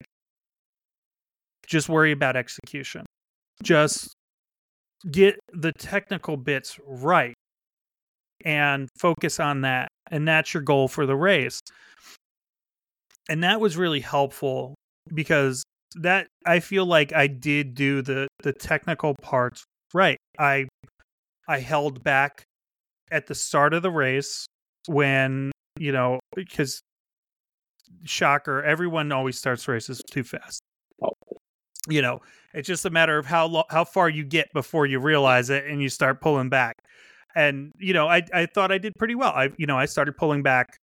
Just worry about execution. Just get the technical bits right and focus on that and that's your goal for the race. And that was really helpful because that i feel like i did do the the technical parts right. I i held back at the start of the race when you know because shocker everyone always starts races too fast. Oh. you know it's just a matter of how lo- how far you get before you realize it and you start pulling back. And you know i i thought i did pretty well. I you know i started pulling back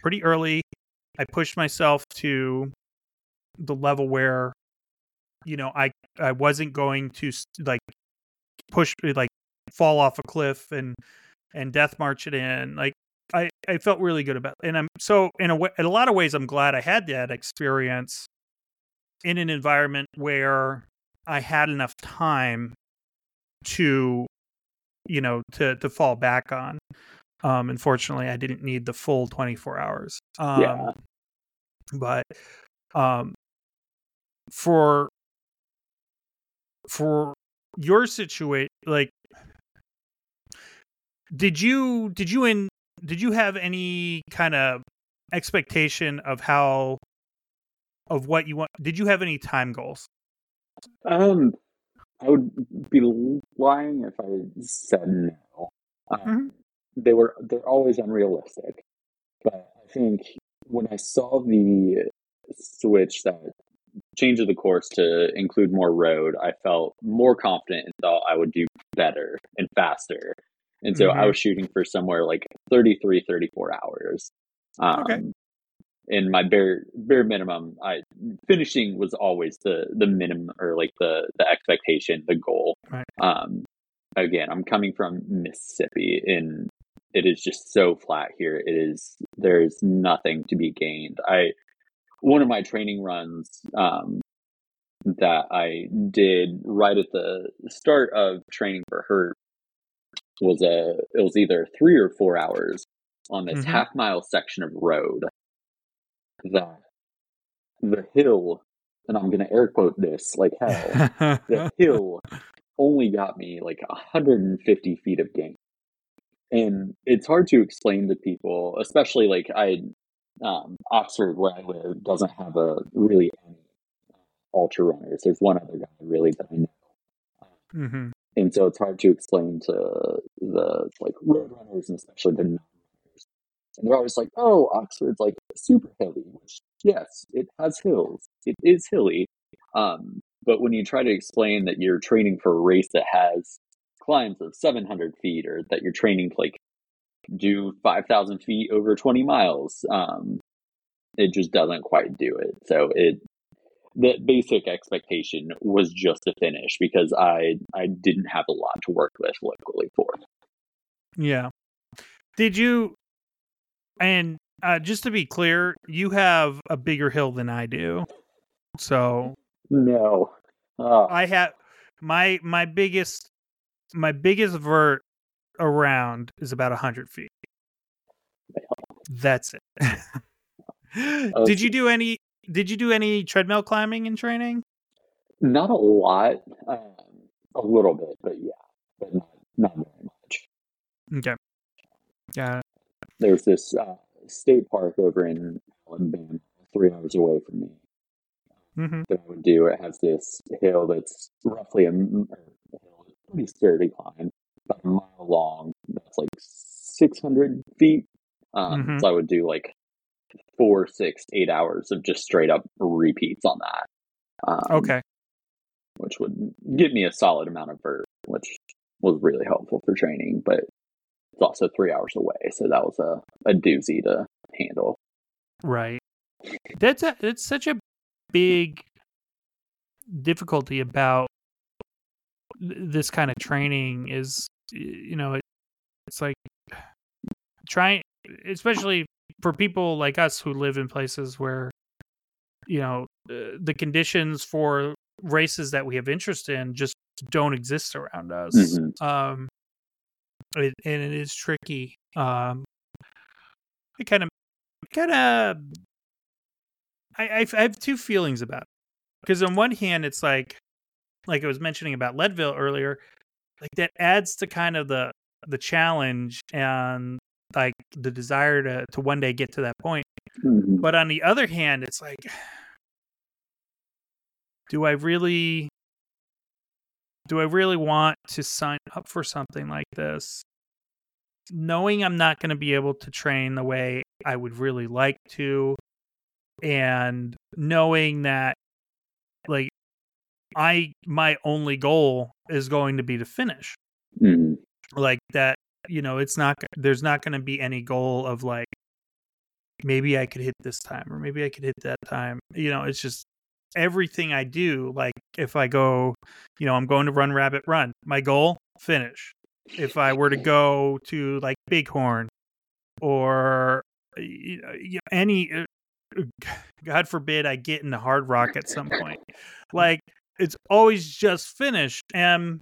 pretty early. I pushed myself to the level where you know i i wasn't going to like push like fall off a cliff and and death march it in. Like i i felt really good about it. and i'm so in a way in a lot of ways i'm glad i had that experience in an environment where i had enough time to you know to to fall back on um unfortunately i didn't need the full 24 hours um Yeah. but um for for your situation like did you did you in did you have any kind of expectation of how of what you want did you have any time goals Um, I would be lying if I said no. Um, Mhm. They were they're always unrealistic, but I think when I saw the switch that change of the course to include more road, I felt more confident and thought I would do better and faster. And so I Mhm. was shooting for somewhere like 33, 34 hours. Um, Okay. And my bare bare minimum, I finishing was always the the minimum or like the the expectation, the goal. Right. Um, again, I'm coming from Mississippi, and it is just so flat here. It is there's nothing to be gained. I one of my training runs, um, that I did right at the start of training for HURT was a it was either three or four hours on this Mhm. half mile section of road that the hill and I'm gonna air quote this like hell the hill only got me like 150 feet of gain. And it's hard to explain to people, especially like I, um, Oxford, where I live, doesn't have a really any ultra runners. There's one other guy really that I know. hmm And so it's hard to explain to the like road runners and especially the non runners. And they're always like, oh, Oxford's like super hilly, which yes, it has hills. It is hilly. Um, but when you try to explain that you're training for a race that has climbs of 700 feet or that you're training to like do 5,000 feet over 20 miles, um, it just doesn't quite do it. So it, the basic expectation was just to finish because I I didn't have a lot to work with locally for. Yeah. Did you? And uh, just to be clear, you have a bigger hill than I do. So No. Uh, I have my my biggest my biggest vert around is about a hundred feet. That's it. did you do any? Did you do any treadmill climbing in training? not a lot, um, a little bit, but yeah, but not not very much. Okay. Yeah. There's this uh, state park over in Alabama, three hours away from me, Mm-hmm. that I would do. It has this hill that's roughly a, a pretty sturdy climb, about a mile long. That's like 600 feet. Um, Mhm. So I would do like four, six, eight hours of just straight up repeats on that. Um, Okay. Which would give me a solid amount of vert, which was really helpful for training, but it's also three hours away. So that was a, a doozy to handle. Right. That's a, it's such a big difficulty about this kind of training is you know it, it's like trying especially for people like us who live in places where you know uh, the conditions for races that we have interest in just don't exist around us Mhm. um it, and it is tricky um it kind of kind of I, I I have two feelings about it because on one hand it's like like I was mentioning about Leadville earlier like that adds to kind of the the challenge and like the desire to to one day get to that point Mhm. but on the other hand it's like do I really do I really want to sign up for something like this knowing I'm not going to be able to train the way I would really like to and knowing that like I my only goal is going to be to finish Mhm. like that you know it's not there's not going to be any goal of like maybe I could hit this time or maybe I could hit that time. You know it's just everything I do like if I go you know I'm going to Run Rabbit Run my goal finish. If I were to go to like Bighorn or you know, any uh, god forbid I get in the Hardrock at some point. Like it's always just finished and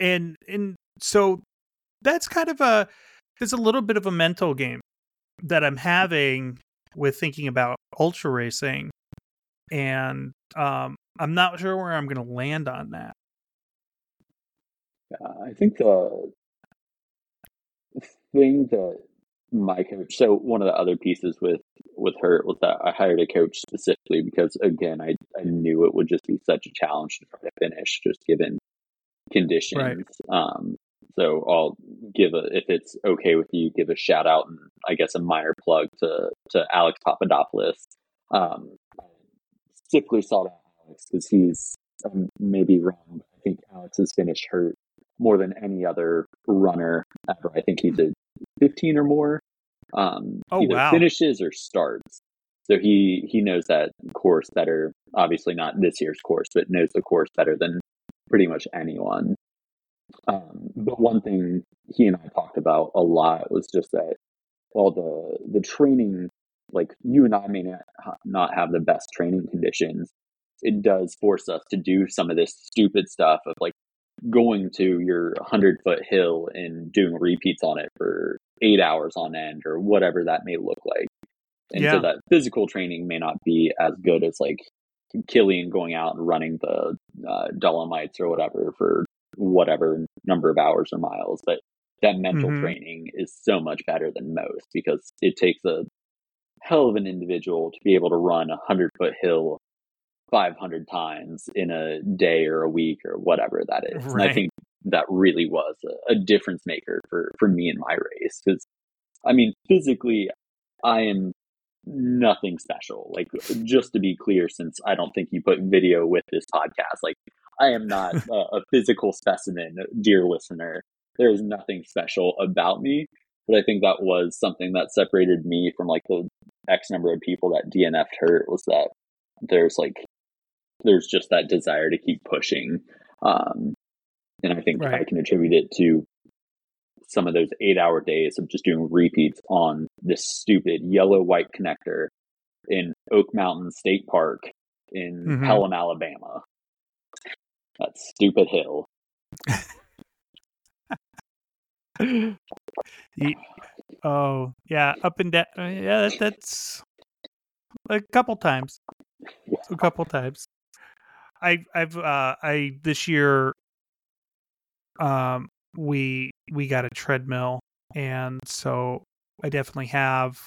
and and so that's kind of a there's a little bit of a mental game that I'm having with thinking about ultra racing and um I'm not sure where I'm going to land on that. Uh, I think the thing that my coach, so one of the other pieces with with HURT was that I hired a coach specifically because again, I I knew it would just be such a challenge to try to finish, just given conditions. Um, so I'll give a if it's okay with you, give a shout out and I guess a minor plug to to Alex Papadopoulos. Um, I sought out Alex because he's um, maybe wrong, I think Alex has finished HURT more than any other runner ever. I think he did 15 or more. Um, Oh, either wow. finishes or starts. So he he knows that course better. Obviously, not this year's course, but knows the course better than pretty much anyone. Um, but one thing he and I talked about a lot was just that, well, the the training, like you and I may not, not have the best training conditions, it does force us to do some of this stupid stuff of like going to your 100 foot hill and doing repeats on it for eight hours on end or whatever that may look like. And yeah. so that physical training may not be as good as like Kilian going out and running the uh, Dolomites or whatever for whatever number of hours or miles. But that mental mm-hmm. training is so much better than most because it takes a hell of an individual to be able to run a 100 foot hill 500 times in a day or a week or whatever that is. Right. And I think that really was a, a difference maker for, for me in my race. Because, I mean, physically, I am nothing special. Like, just to be clear, since I don't think you put video with this podcast, like, I am not a, a physical specimen, dear listener. There is nothing special about me. But I think that was something that separated me from like the X number of people that DNF'd HURT was that there's like there's just that desire to keep pushing. Um, and I think right. I can attribute it to some of those eight hour days of just doing repeats on this stupid yellow white connector in Oak Mountain State Park in mm-hmm. Pelham, Alabama. That stupid hill. oh yeah, up and down. Uh, yeah, that, that's a couple times. A couple times. I I've uh I this year um we we got a treadmill and so I definitely have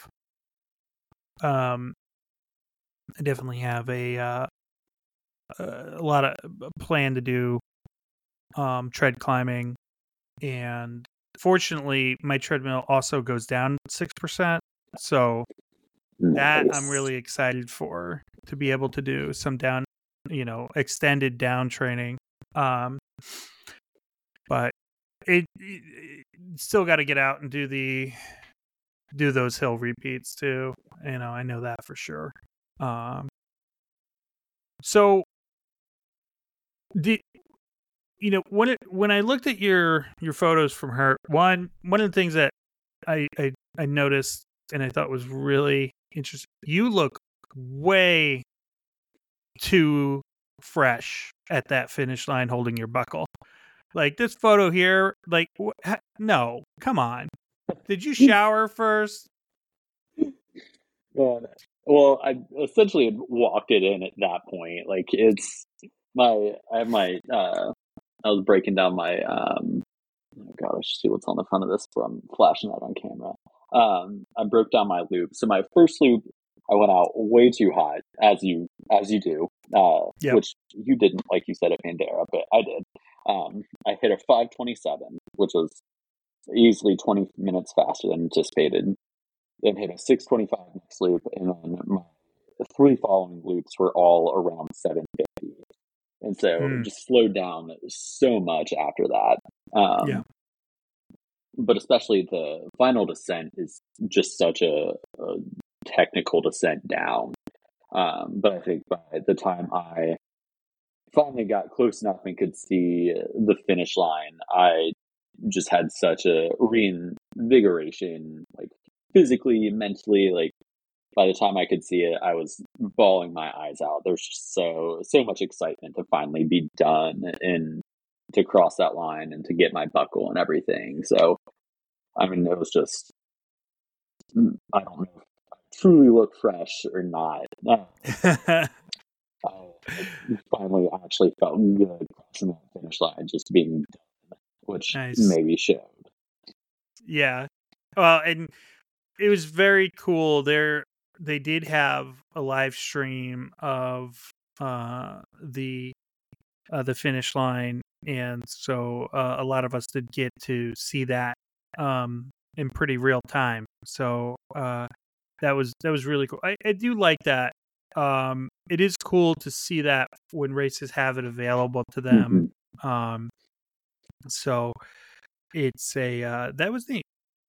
um I definitely have a uh a lot of plan to do um tread climbing. And fortunately my treadmill also goes down 6% so that I'm really excited for to be able to do some down you know extended down training. Um but it, it still got to get out and do the do those hill repeats too. You know i know that for sure. Um so the you know when it when i looked at your your photos from HURT one one of the things that i i, I noticed and i thought was really interesting you look way too fresh at that finish line holding your buckle. Like this photo here, like wh- no, come on. Did you shower first? well, I essentially walked it in at that point. Like it's my, I have my, uh, I was breaking down my, um, oh god, I should see what's on the front of this. I'm flashing that on camera. Um, I broke down my loop. So my first loop I went out way too high, as you as you do, uh, yep. which you didn't, like you said at Bandera, but I did. Um, I hit a 527, which was easily 20 minutes faster than anticipated. Then hit a 625 next loop, and then my three following loops were all around 750. And so mm. just slowed down so much after that. Um, yeah. But especially the final descent is just such a, a technical descent down. Um, but I think by the time I finally got close enough and could see the finish line, I just had such a reinvigoration, like physically, mentally. Like by the time I could see it, I was bawling my eyes out. There was just so so much excitement to finally be done and to cross that line and to get my buckle and everything. So, I mean, it was just I don't know truly look fresh or not. Uh, I finally actually felt good crossing that finish line, just being done, which nice. maybe showed. Yeah, well, and it was very cool. There, they did have a live stream of uh, the uh, the finish line, and so uh, a lot of us did get to see that um, in pretty real time. So uh, that was that was really cool. I, I do like that. Um, it is cool to see that when races have it available to them. Mm-hmm. Um, so it's a uh, that was neat,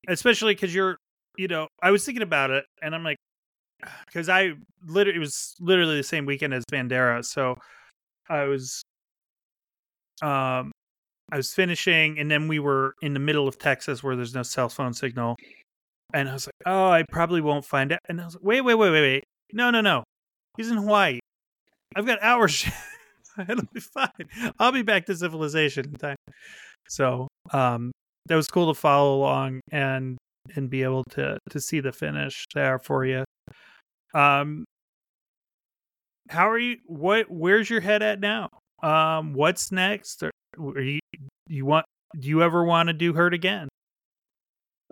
especially because you're you know I was thinking about it and I'm like because I literally it was literally the same weekend as Bandera, so I was um I was finishing and then we were in the middle of Texas where there's no cell phone signal and I was like, oh, I probably won't find it. And I was like, wait, wait, wait, wait, wait. No, no, no. He's in Hawaii. I've got hours. It'll be fine. I'll be back to civilization in time. So, um, that was cool to follow along and and be able to to see the finish there for you. Um, how are you? What? Where's your head at now? Um, what's next? Are, are you you want? Do you ever want to do HURT again?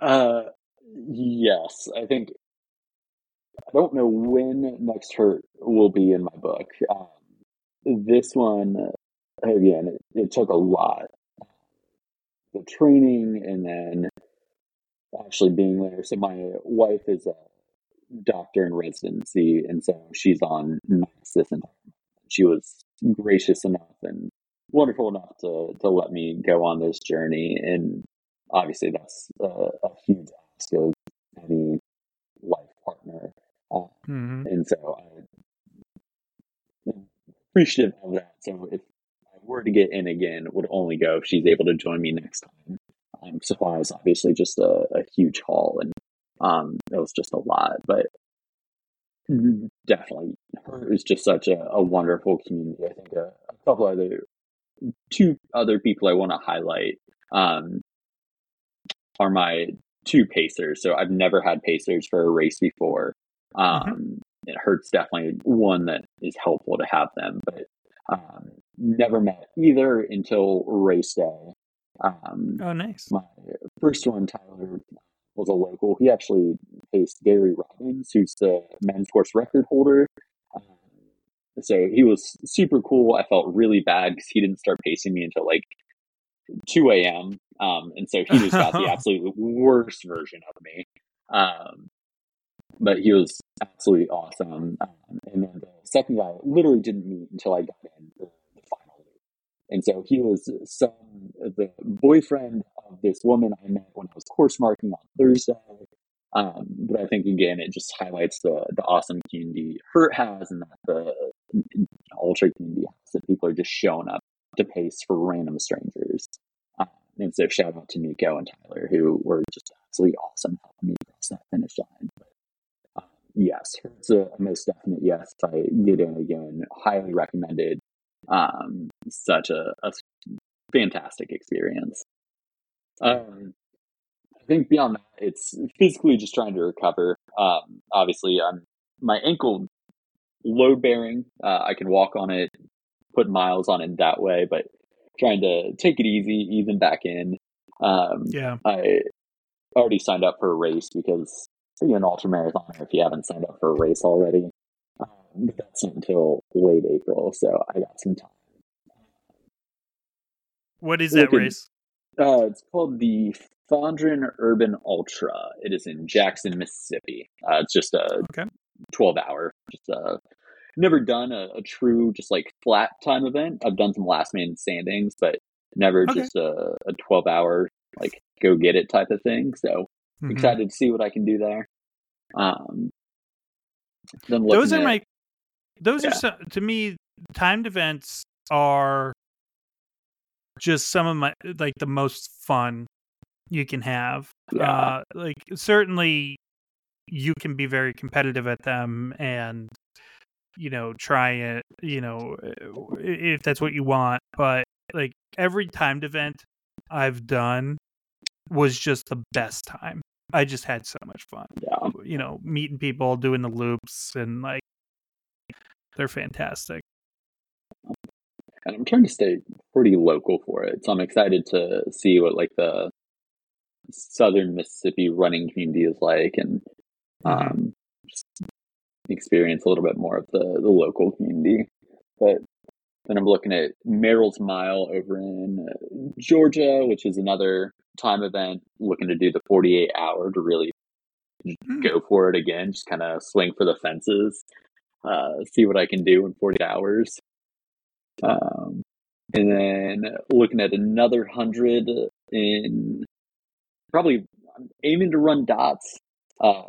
Uh, yes. I think I don't know when next HURT will be in my book. Um, this one, again, it, it took a lot. The training and then actually being there. So my wife is a doctor in residency, and so she's on nights this entire She was gracious enough and wonderful enough to to let me go on this journey, and obviously that's a, a huge ask of any life partner. Uh, mm-hmm. And so I'm appreciative of that. So if I were to get in again, would only go if she's able to join me next time. Um, supplies obviously just a, a huge haul, and um, it was just a lot. But definitely, HURT is just such a, a wonderful community. I think a, a, couple other, two other people I want to highlight um, are my two pacers. So I've never had pacers for a race before. Mm-hmm. Um, mm-hmm. It HURT's definitely one that is helpful to have them, but um, never met either until race day. Um, oh, nice. My first one, Tyler, was a local. He actually paced Gary Robbins, who's the men's course record holder. Um, so he was super cool. I felt really bad because he didn't start pacing me until like 2 a.m. Um, and so he just got the absolute worst version of me. Um, but he was absolutely awesome. Um, and then the second guy literally didn't meet until I got in the, the final loop. And so he was some the boyfriend of this woman I met when I was course marking on Thursday. Um, but I think again, it just highlights the the awesome community HURT has, and that the ultra community has that people are just showing up to pace for random strangers. Um, and so shout out to Nico and Tyler who were just absolutely awesome helping me cross that finish line. Um, yes, it's a most definite yes. I get in again, highly recommended. Um, such a, a fantastic experience. Um, I think beyond that, it's physically just trying to recover. Um, obviously, I'm my ankle load bearing. Uh, I can walk on it, put miles on it that way, but trying to take it easy, even back in. Um, yeah, I already signed up for a race because you're an ultra marathoner if you haven't signed up for a race already. But that's not until late April, so I got some time. What is that race? Uh, it's called the Fondren Urban Ultra. It is in Jackson, Mississippi. Uh, it's just a okay. 12 hour, just a uh, never done a, a, true just like flat time event. I've done some last man standings, but never okay. just a, a 12 hour like go get it type of thing. So mm-hmm. excited to see what I can do there. Um, then those are at, my those yeah. are some, to me timed events are just some of my like the most fun you can have. Yeah. Uh, like certainly you can be very competitive at them and you know try it you know if that's what you want but like every timed event i've done was just the best time i just had so much fun yeah. you know meeting people doing the loops and like they're fantastic and I'm trying to stay pretty local for it. So I'm excited to see what like the southern Mississippi running community is like, and mm-hmm. um, experience a little bit more of the the local community. But then I'm looking at Merrill's Mile over in uh, Georgia, which is another time event. Looking to do the 48 hour to really mm-hmm. go for it again, just kind of swing for the fences, uh, see what I can do in 40 hours. Um, and then looking at another hundred in probably I'm aiming to run dots, uh,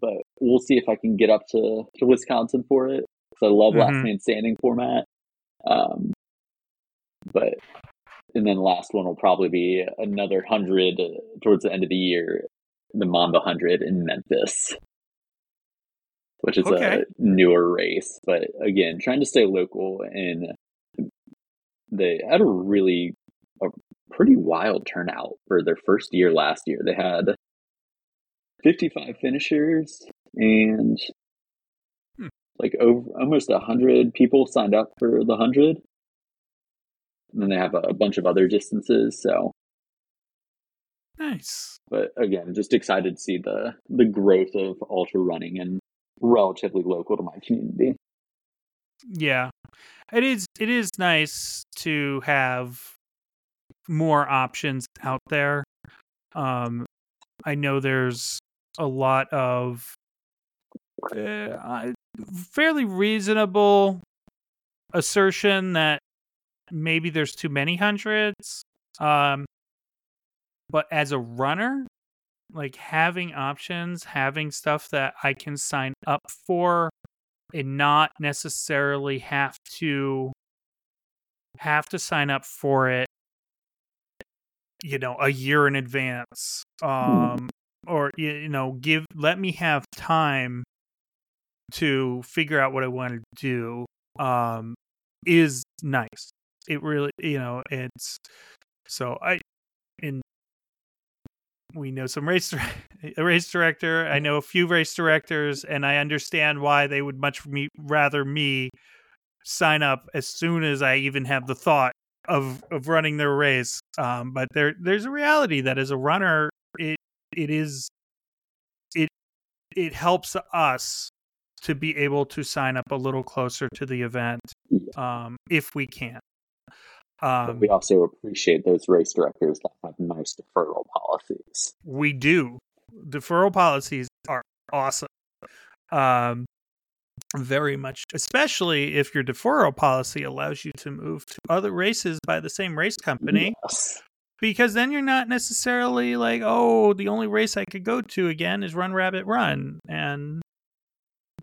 but we'll see if I can get up to, to Wisconsin for it because I love mm-hmm. last man standing format. Um, but and then last one will probably be another hundred towards the end of the year, the Mamba hundred in Memphis. Which is Okay. a newer race. But again, trying to stay local, and they had a really a pretty wild turnout for their first year last year. They had 55 finishers and Hmm. like over almost 100 people signed up for the 100. And then they have a, a bunch of other distances. So, Nice. but again, just excited to see the the growth of ultra running and relatively local to my community. Yeah. It is it is nice to have more options out there. Um I know there's a lot of uh, fairly reasonable assertion that maybe there's too many hundreds. Um but as a runner, like having options, having stuff that I can sign up for and not necessarily have to have to sign up for it you know a year in advance um or you know give let me have time to figure out what I want to do um is nice. It really you know it's so I we know some race a race director I know a few race directors and I understand why they would much me rather me sign up as soon as I even have the thought of of running their race. Um, but there there's a reality that as a runner, it it is it it helps us to be able to sign up a little closer to the event um, if we can. Um, we also appreciate those race directors that have nice deferral policies. we do. Deferral policies are awesome. Um, very much, especially if your deferral policy allows you to move to other races by the same race company. Yes. because then you're not necessarily like, oh, the only race I could go to again is Run Rabbit Run, and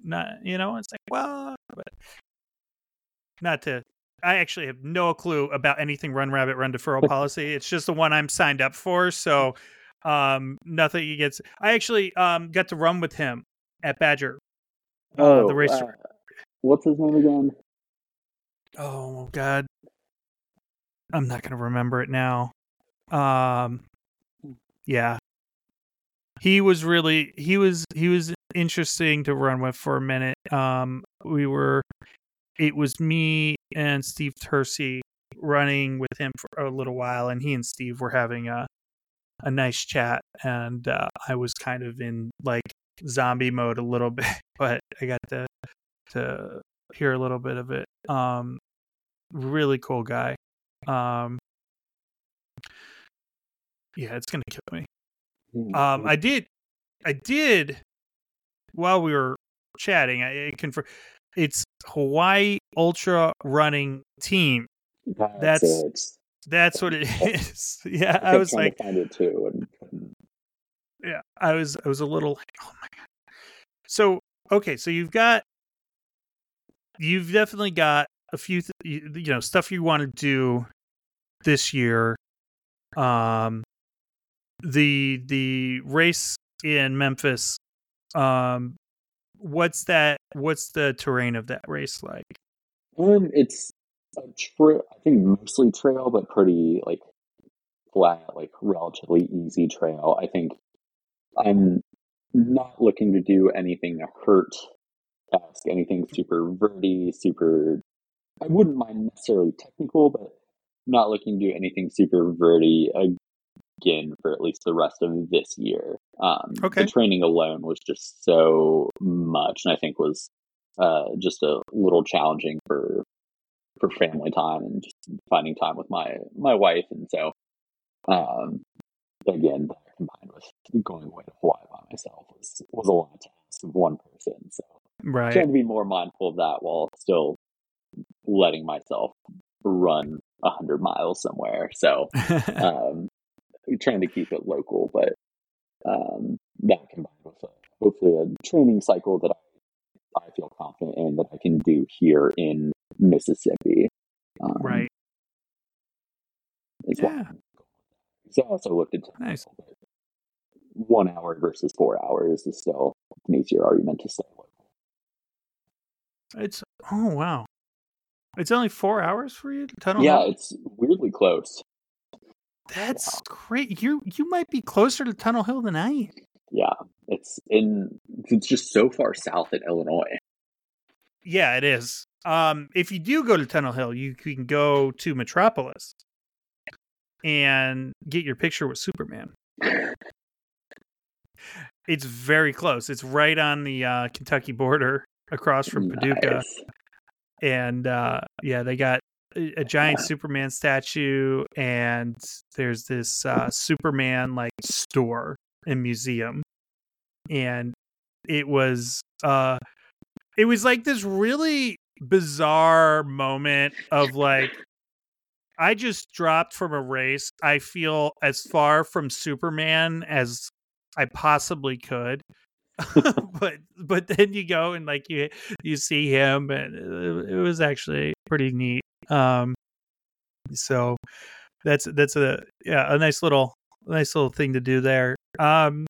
not, you know, it's like, well, but not to. I actually have no clue about anything Run Rabbit Run deferral policy. It's just the one I'm signed up for, so um, nothing he gets. I actually um got to run with him at Badger. Uh, the race. uh, what's his name again? oh God, I'm not gonna remember it now. Um, yeah, he was really he was he was interesting to run with for a minute. Um, we were, it was me and Steve Tersey running with him for a little while, and he and Steve were having a a nice chat, and uh, I was kind of in like zombie mode a little bit, but I got to to hear a little bit of it. Um, really cool guy. Um, yeah, it's gonna kill me. Um, I did, I did, while we were chatting, I, I confirm it's Hawaii Ultra Running Team. that's, that's- it. That's what it is. Yeah, I kept was like, find it too, and yeah, I was, I was a little, oh my god. So okay, so you've got, you've definitely got a few, th- you, you know, stuff you want to do this year. Um, the the race in Memphis. Um, what's that? What's the terrain of that race like? Um, it's a tra- I think mostly trail, but pretty like flat, like relatively easy trail. I think I'm not looking to do anything to hurt task, anything super verty, super. I wouldn't mind necessarily technical, but not looking to do anything super verty again for at least the rest of this year. Um, Okay. The training alone was just so much, and I think was uh, just a little challenging for for family time and just finding time with my my wife, and so um, again, combined with going away to Hawaii by myself was was a lot of tasks of one person. So Right. trying to be more mindful of that while still letting myself run a hundred miles somewhere. So um, trying to keep it local, but um, that combined with a, hopefully a training cycle that I, I feel confident in that I can do here in Mississippi. Um, right. Is Yeah. so I also looked into Nice. one hour versus four hours is still an easier argument to stay local. It's oh wow. It's only four hours for you to tunnel. Yeah, Hill? it's weirdly close. That's wow. great. You you might be closer to Tunnel Hill than I am. Yeah, it's in. It's just so far south in Illinois. Yeah, it is. Um, if you do go to Tunnel Hill, you can go to Metropolis and get your picture with Superman. It's very close. It's right on the uh, Kentucky border, across from Paducah. And uh yeah they got a, giant superman statue and there's this uh superman like store and museum. And it was uh it was like this really bizarre moment of like i just dropped from a race. I feel as far from superman as i possibly could. But but then you go and like you you see him and it was actually pretty neat um so that's that's a yeah a nice little nice little thing to do there. Um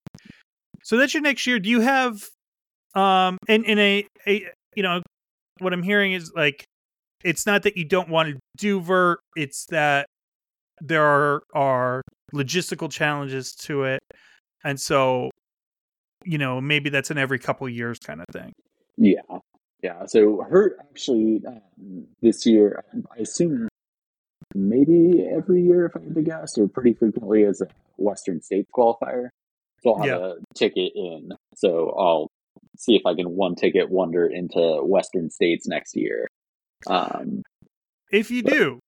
so that's your next year. Do you have um and in a, a you know what i'm hearing is like it's not that you don't want to do vert it's that there are are logistical challenges to it and so you know maybe that's an every couple years kind of thing. Yeah, yeah. So HURT actually um, this year, I assume maybe every year, if I had to guess, or pretty frequently as a Western States qualifier. So I'll have Yeah. a ticket in. So I'll see if I can one ticket wonder into Western States next year. Um, If you do,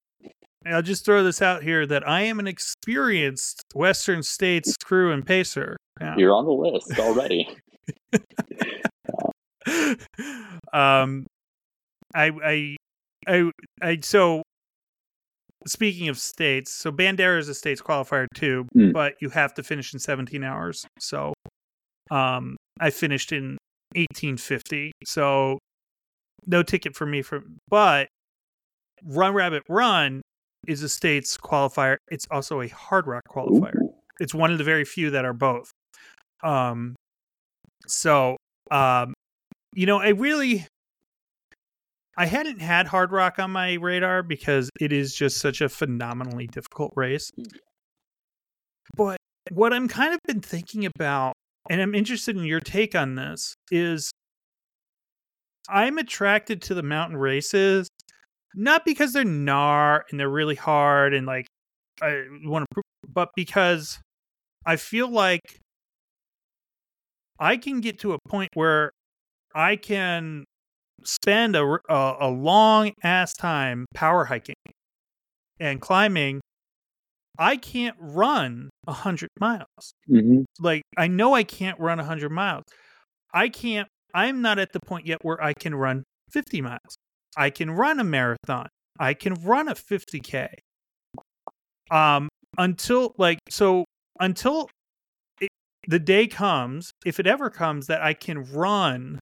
I'll just throw this out here that I am an experienced Western States crew and pacer. now. you're on the list already. um, I, I, I, I, so speaking of states, so Bandera is a states qualifier too, Mm. but you have to finish in 17 hours. So, um, I finished in 1850. So, no ticket for me for, but Run Rabbit Run is a states qualifier. It's also a Hardrock qualifier Ooh. it's one of the very few that are both. Um, so, um, you know, I really, I hadn't had Hardrock on my radar because it is just such a phenomenally difficult race. Mm. But what I'm kind of been thinking about, and I'm interested in your take on this, is I'm attracted to the mountain races not because they're gnar and they're really hard and like I want to, but because I feel like I can get to a point where I can spend a a long ass time power hiking and climbing. I can't run a hundred miles. Mhm. Like I know I can't run a hundred miles. I can't. I'm not at the point yet where I can run 50 miles. I can run a marathon. I can run a 50k. Um, until like so until it, the day comes, if it ever comes, that I can run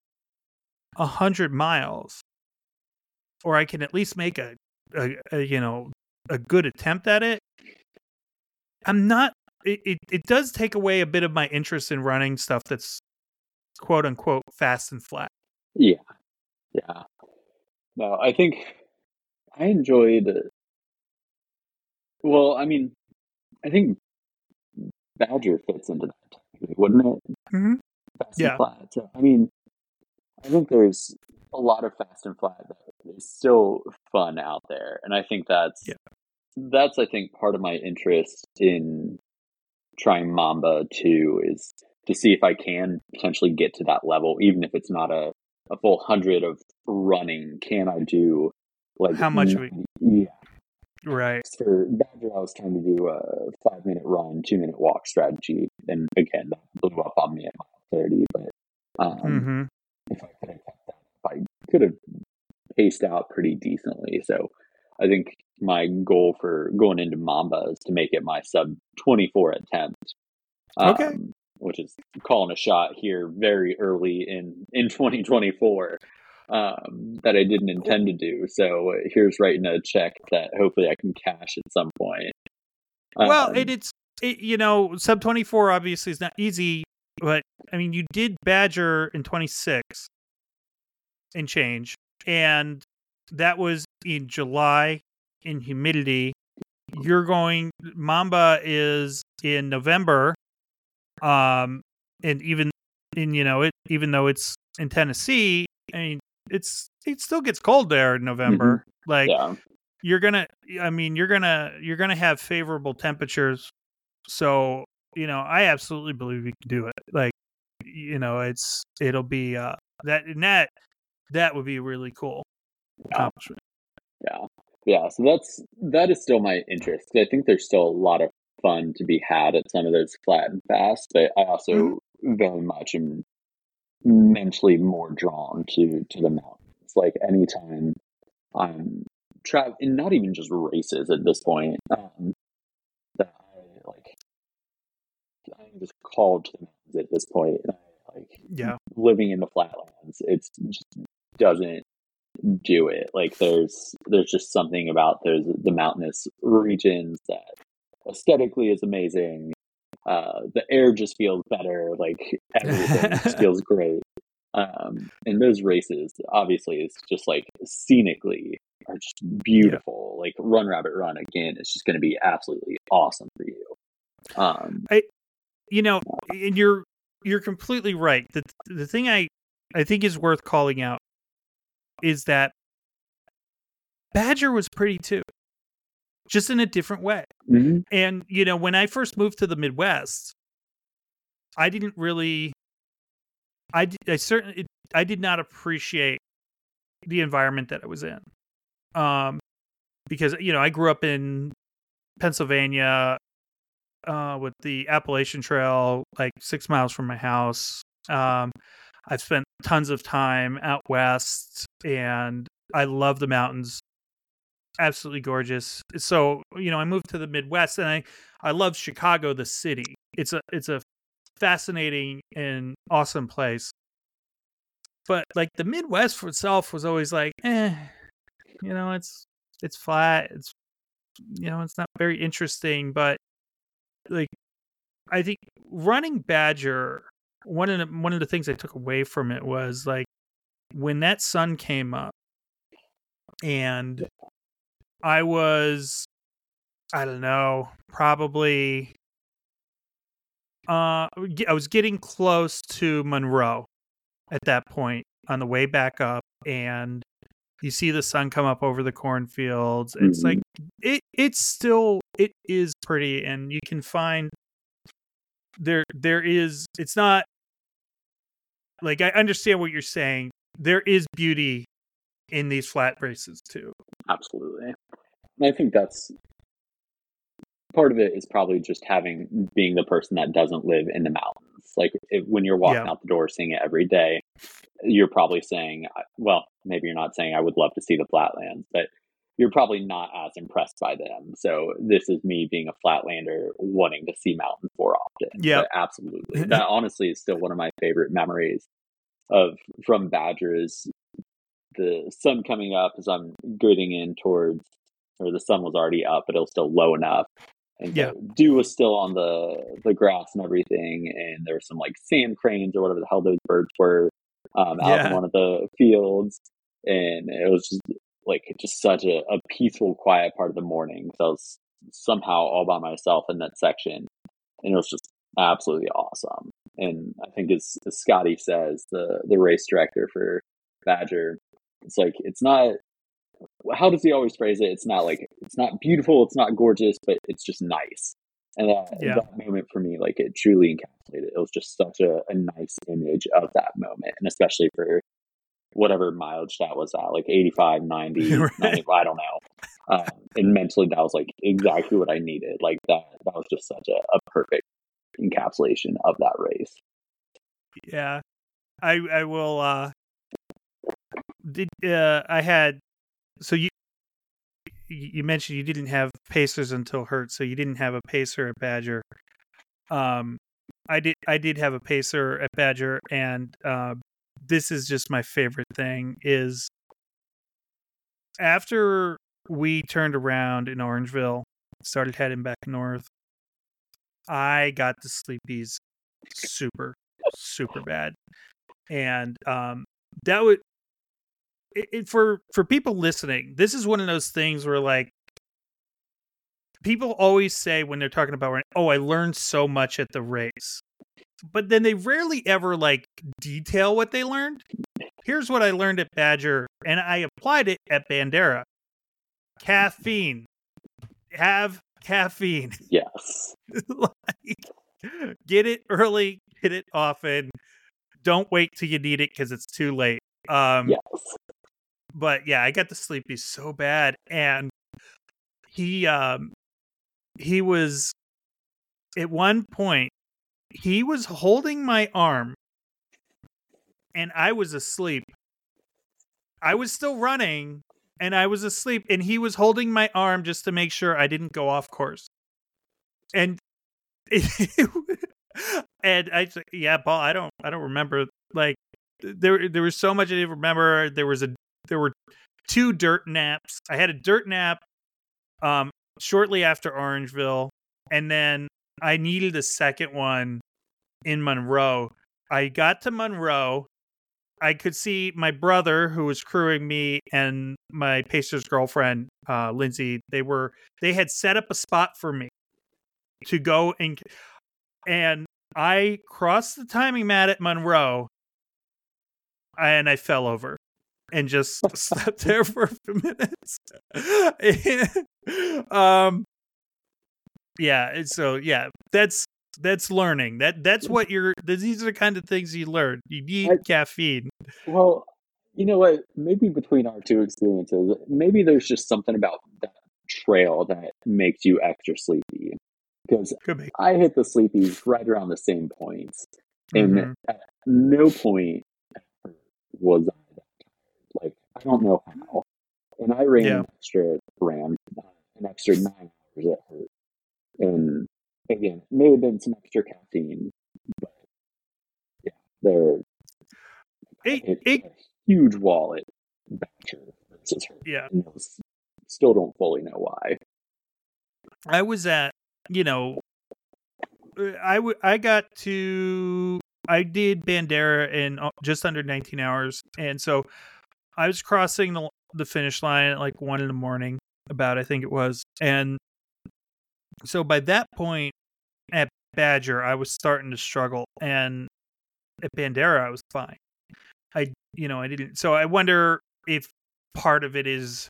a hundred miles, or I can at least make a, a, a you know a good attempt at it. I'm not. It, it it does take away a bit of my interest in running stuff that's quote unquote fast and flat. Yeah, yeah. No, I think I enjoyed. Well, I mean, I think Badger fits into that, wouldn't it? Mm-hmm. Fast Yeah. and flat. So, I mean, I think there's a lot of fast and flat that is still fun out there, and I think that's Yeah. that's I think part of my interest in trying Mamba too is to see if I can potentially get to that level, even if it's not a a full hundred of running. Can I do like How much 90 Yeah, Right. for Badger, I was trying to do a five minute run, two minute walk strategy, and again that blew up on me at mile thirty. But um, Mm-hmm. If I could have kept that, I could have paced out pretty decently. So I think my goal for going into Mamba is to make it my sub 24 attempt. Okay. Um, which is calling a shot here very early in, in 2024 um, that I didn't intend to do. So here's writing a check that hopefully I can cash at some point. well, Um, it, it's it, you know sub twenty four obviously is not easy, but I mean you did Badger in twenty six and change, and that was in July in humidity. You're going Mamba is in November, um, and even in you know it even though it's in Tennessee, I mean it's it still gets cold there in November. Like Yeah. you're gonna, I mean you're gonna you're gonna have favorable temperatures. So you know I absolutely believe you can do it. Like you know it's it'll be uh that and that that would be really cool accomplishment. Yeah. Yeah. So that's that is still my interest. I think there's still a lot of fun to be had at some of those flat and fast, but I also Mm-hmm. very much am mentally more drawn to to the mountains. Like anytime I'm travel and not even just races at this point, um, that I like I'm just called to the mountains at this point. And I, like Yeah. living in the flatlands, it's just doesn't do it. Like there's there's just something about those the mountainous regions that aesthetically is amazing. Uh, the air just feels better. Like everything just feels great. Um, and those races, obviously, it's just like scenically are just beautiful. Like Run Rabbit Run again, it's just going to be absolutely awesome for you. Um, you know, and you're you're completely right. The the thing I I think is worth calling out is that Badger was pretty too, just in a different way. mhm. And you know, when I first moved to the Midwest, I didn't really, i I certainly I did not appreciate the environment that I was in, um, because you know I grew up in Pennsylvania, uh, with the Appalachian Trail, like six miles from my house. Um, I've spent tons of time out west, and I love the mountains. Absolutely gorgeous. So you know, I moved to the Midwest, and I I love Chicago, the city. It's a it's a fascinating and awesome place. But like the Midwest for itself was always like, eh, you know, it's it's flat. It's you know, it's not very interesting. But like, I think running Badger, one of the, one of the things I took away from it was like when that sun came up, and I was, I don't know, probably uh I was getting close to Monroe at that point on the way back up and you see the sun come up over the cornfields. It's like mm-hmm. it it's still it is pretty and you can find there there is it's not like I understand what you're saying. There is beauty in these flat races too. Absolutely. I think that's part of it is probably just having being the person that doesn't live in the mountains. Like if, when you're walking Yeah. out the door seeing it every day, you're probably saying, well, maybe you're not saying I would love to see the flatlands, but you're probably not as impressed by them. So this is me being a flatlander wanting to see mountains more often. Yeah. Absolutely. That honestly is still one of my favorite memories of from Badgers. the sun coming up as I'm getting in towards or the sun was already up, but it was still low enough. And Yeah. dew was still on the the grass and everything, and there were some like sand cranes or whatever the hell those birds were um, out in one of the fields, and it was just like just such a, a peaceful, quiet part of the morning. So I was somehow all by myself in that section, and it was just absolutely awesome. And I think as, as Scotty says, the the race director for Badger, it's like it's not how does he always phrase it? It's not like it's not beautiful, it's not gorgeous, but it's just nice. And that, Yeah. that moment for me, like it truly encapsulated. It was just such a, a nice image of that moment, and especially for whatever mileage that was at, like 85, 90, Right. 90 I don't know. Um, and mentally, that was like exactly what I needed. Like that, that was just such a, a perfect encapsulation of that race. Yeah. I I will uh did uh I had so you you mentioned you didn't have pacers until HURT, so you didn't have a pacer at Badger. Um I did I did have a pacer at Badger and uh this is just my favorite thing is after we turned around in Orangeville, started heading back north, I got the sleepies super super bad and um that would it, it, for for people listening, this is one of those things where like people always say when they're talking about oh, I learned so much at the race. But then they rarely ever like detail what they learned. Here's what I learned at Badger and I applied it at Bandera. Caffeine. Have caffeine. Yes. like, get it early, get it often. Don't wait till you need it because it's too late. Um, yes. But yeah, I got the sleepy so bad, and he um he was at one point he was holding my arm and I was asleep. I was still running and I was asleep and he was holding my arm just to make sure I didn't go off course. And and I yeah, Paul, I don't I don't remember like there there was so much I didn't remember. There was a there were two dirt naps. I had a dirt nap um shortly after Orangeville and then I needed a second one in Monroe. I got to Monroe. I could see my brother who was crewing me and my pacer's girlfriend, uh, Lindsay. They were they had set up a spot for me to go and and I crossed the timing mat at Monroe and I fell over and just slept there for a few minutes. um yeah, so yeah, that's that's learning. That that's what you're. These are the kind of things you learn. You need I, caffeine. Well, you know what? Maybe between our two experiences, maybe there's just something about that trail that makes you extra sleepy. Because be. I hit the sleepies right around the same points, and mm-hmm. at no point was I that tired. Like I don't know how, and I ran yeah. an extra ran an extra nine hours at HURT, and again, may have been some extra caffeine, but yeah, they're it, it, a huge wallet versus HURT. Yeah, still don't fully know why. I was at, you know, uh, I w- I got to I did Bandera in uh, just under 19 hours, and so I was crossing the the finish line at like one in the morning, about I think it was, and so by that point at Badger, I was starting to struggle, and at Bandera, I was fine. I, you know, I didn't. So I wonder if part of it is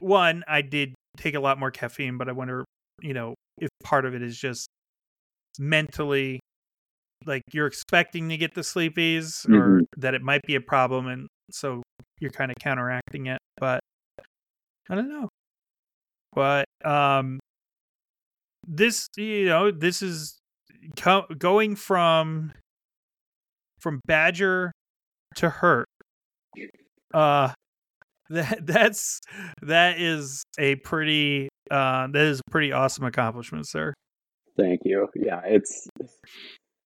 one. I did take a lot more caffeine, but I wonder, you know, if part of it is just mentally, like you're expecting to get the sleepies, mm-hmm. or that it might be a problem, and so you're kind of counteracting it. But I don't know. But um, this you know this is co- going from from Badger to HURT uh that that's that is a pretty uh that is a pretty awesome accomplishment sir. Thank you. Yeah it's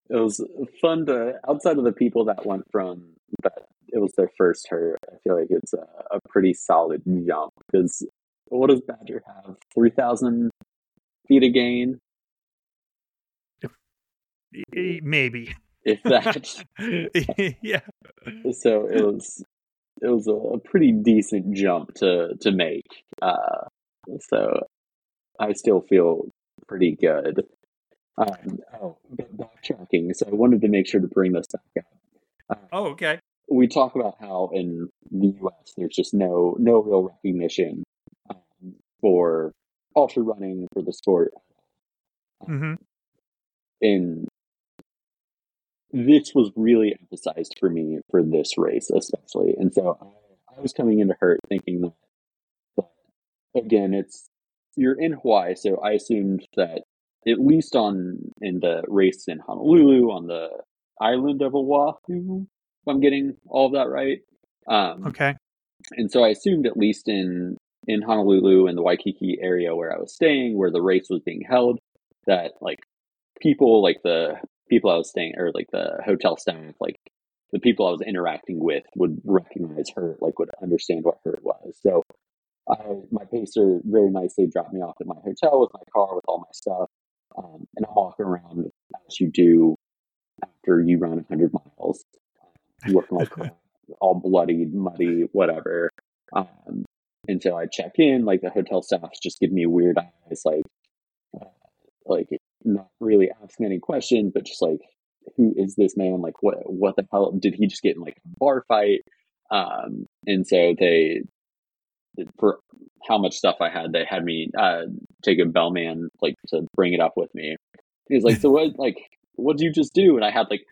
it was fun to outside of the people that went from that it was their first HURT i feel like it's a, a pretty solid jump because what does Badger have? 3000 feet of gain. Maybe. If that. yeah. So it was it was a pretty decent jump to to make. Uh, so I still feel pretty good. Um, oh, backtracking. So I wanted to make sure to bring this back up. Uh, oh, okay. We talk about how in the U.S. there's just no no real recognition um, for ultra running for the sport. Mm-hmm. And this was really emphasized for me for this race, especially. And so I, I was coming into HURT thinking that, that, again, it's you're in Hawaii, so I assumed that at least on in the race in Honolulu on the island of Oahu, if I'm getting all of that right. Um, okay. And so I assumed at least in in Honolulu and the Waikiki area where I was staying, where the race was being held, that like people, like the people I was staying, or like the hotel staff, like the people I was interacting with would recognize HURT, like would understand what HURT was. So I, my pacer very nicely dropped me off at my hotel with my car with all my stuff. Um, and I'm walking around as you do after you run 100 miles. looking like all bloody, muddy, whatever. Um, and so I check in, like the hotel staff's just give me weird eyes, like, uh, like not really asking any questions, but just like, who is this man? Like, what, what the hell did he just get in like a bar fight? Um, and so they, for how much stuff I had, they had me uh, take a bellman like to bring it up with me. He's like, so what? Like, what do you just do? And I had like,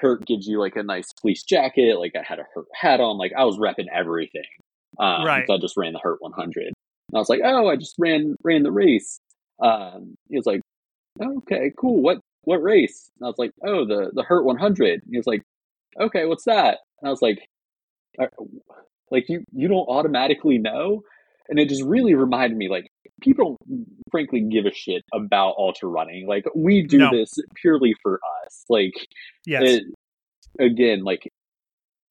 HURT gives you like a nice fleece jacket. Like I had a HURT hat on. Like I was repping everything. Um, right. So I just ran the HURT 100. And I was like, oh, I just ran ran the race. Um, he was like, okay, cool. What what race? And I was like, oh, the the HURT 100. And he was like, okay, what's that? And I was like, like you you don't automatically know and it just really reminded me like people don't frankly give a shit about ultra running like we do no. this purely for us like yes. It, again like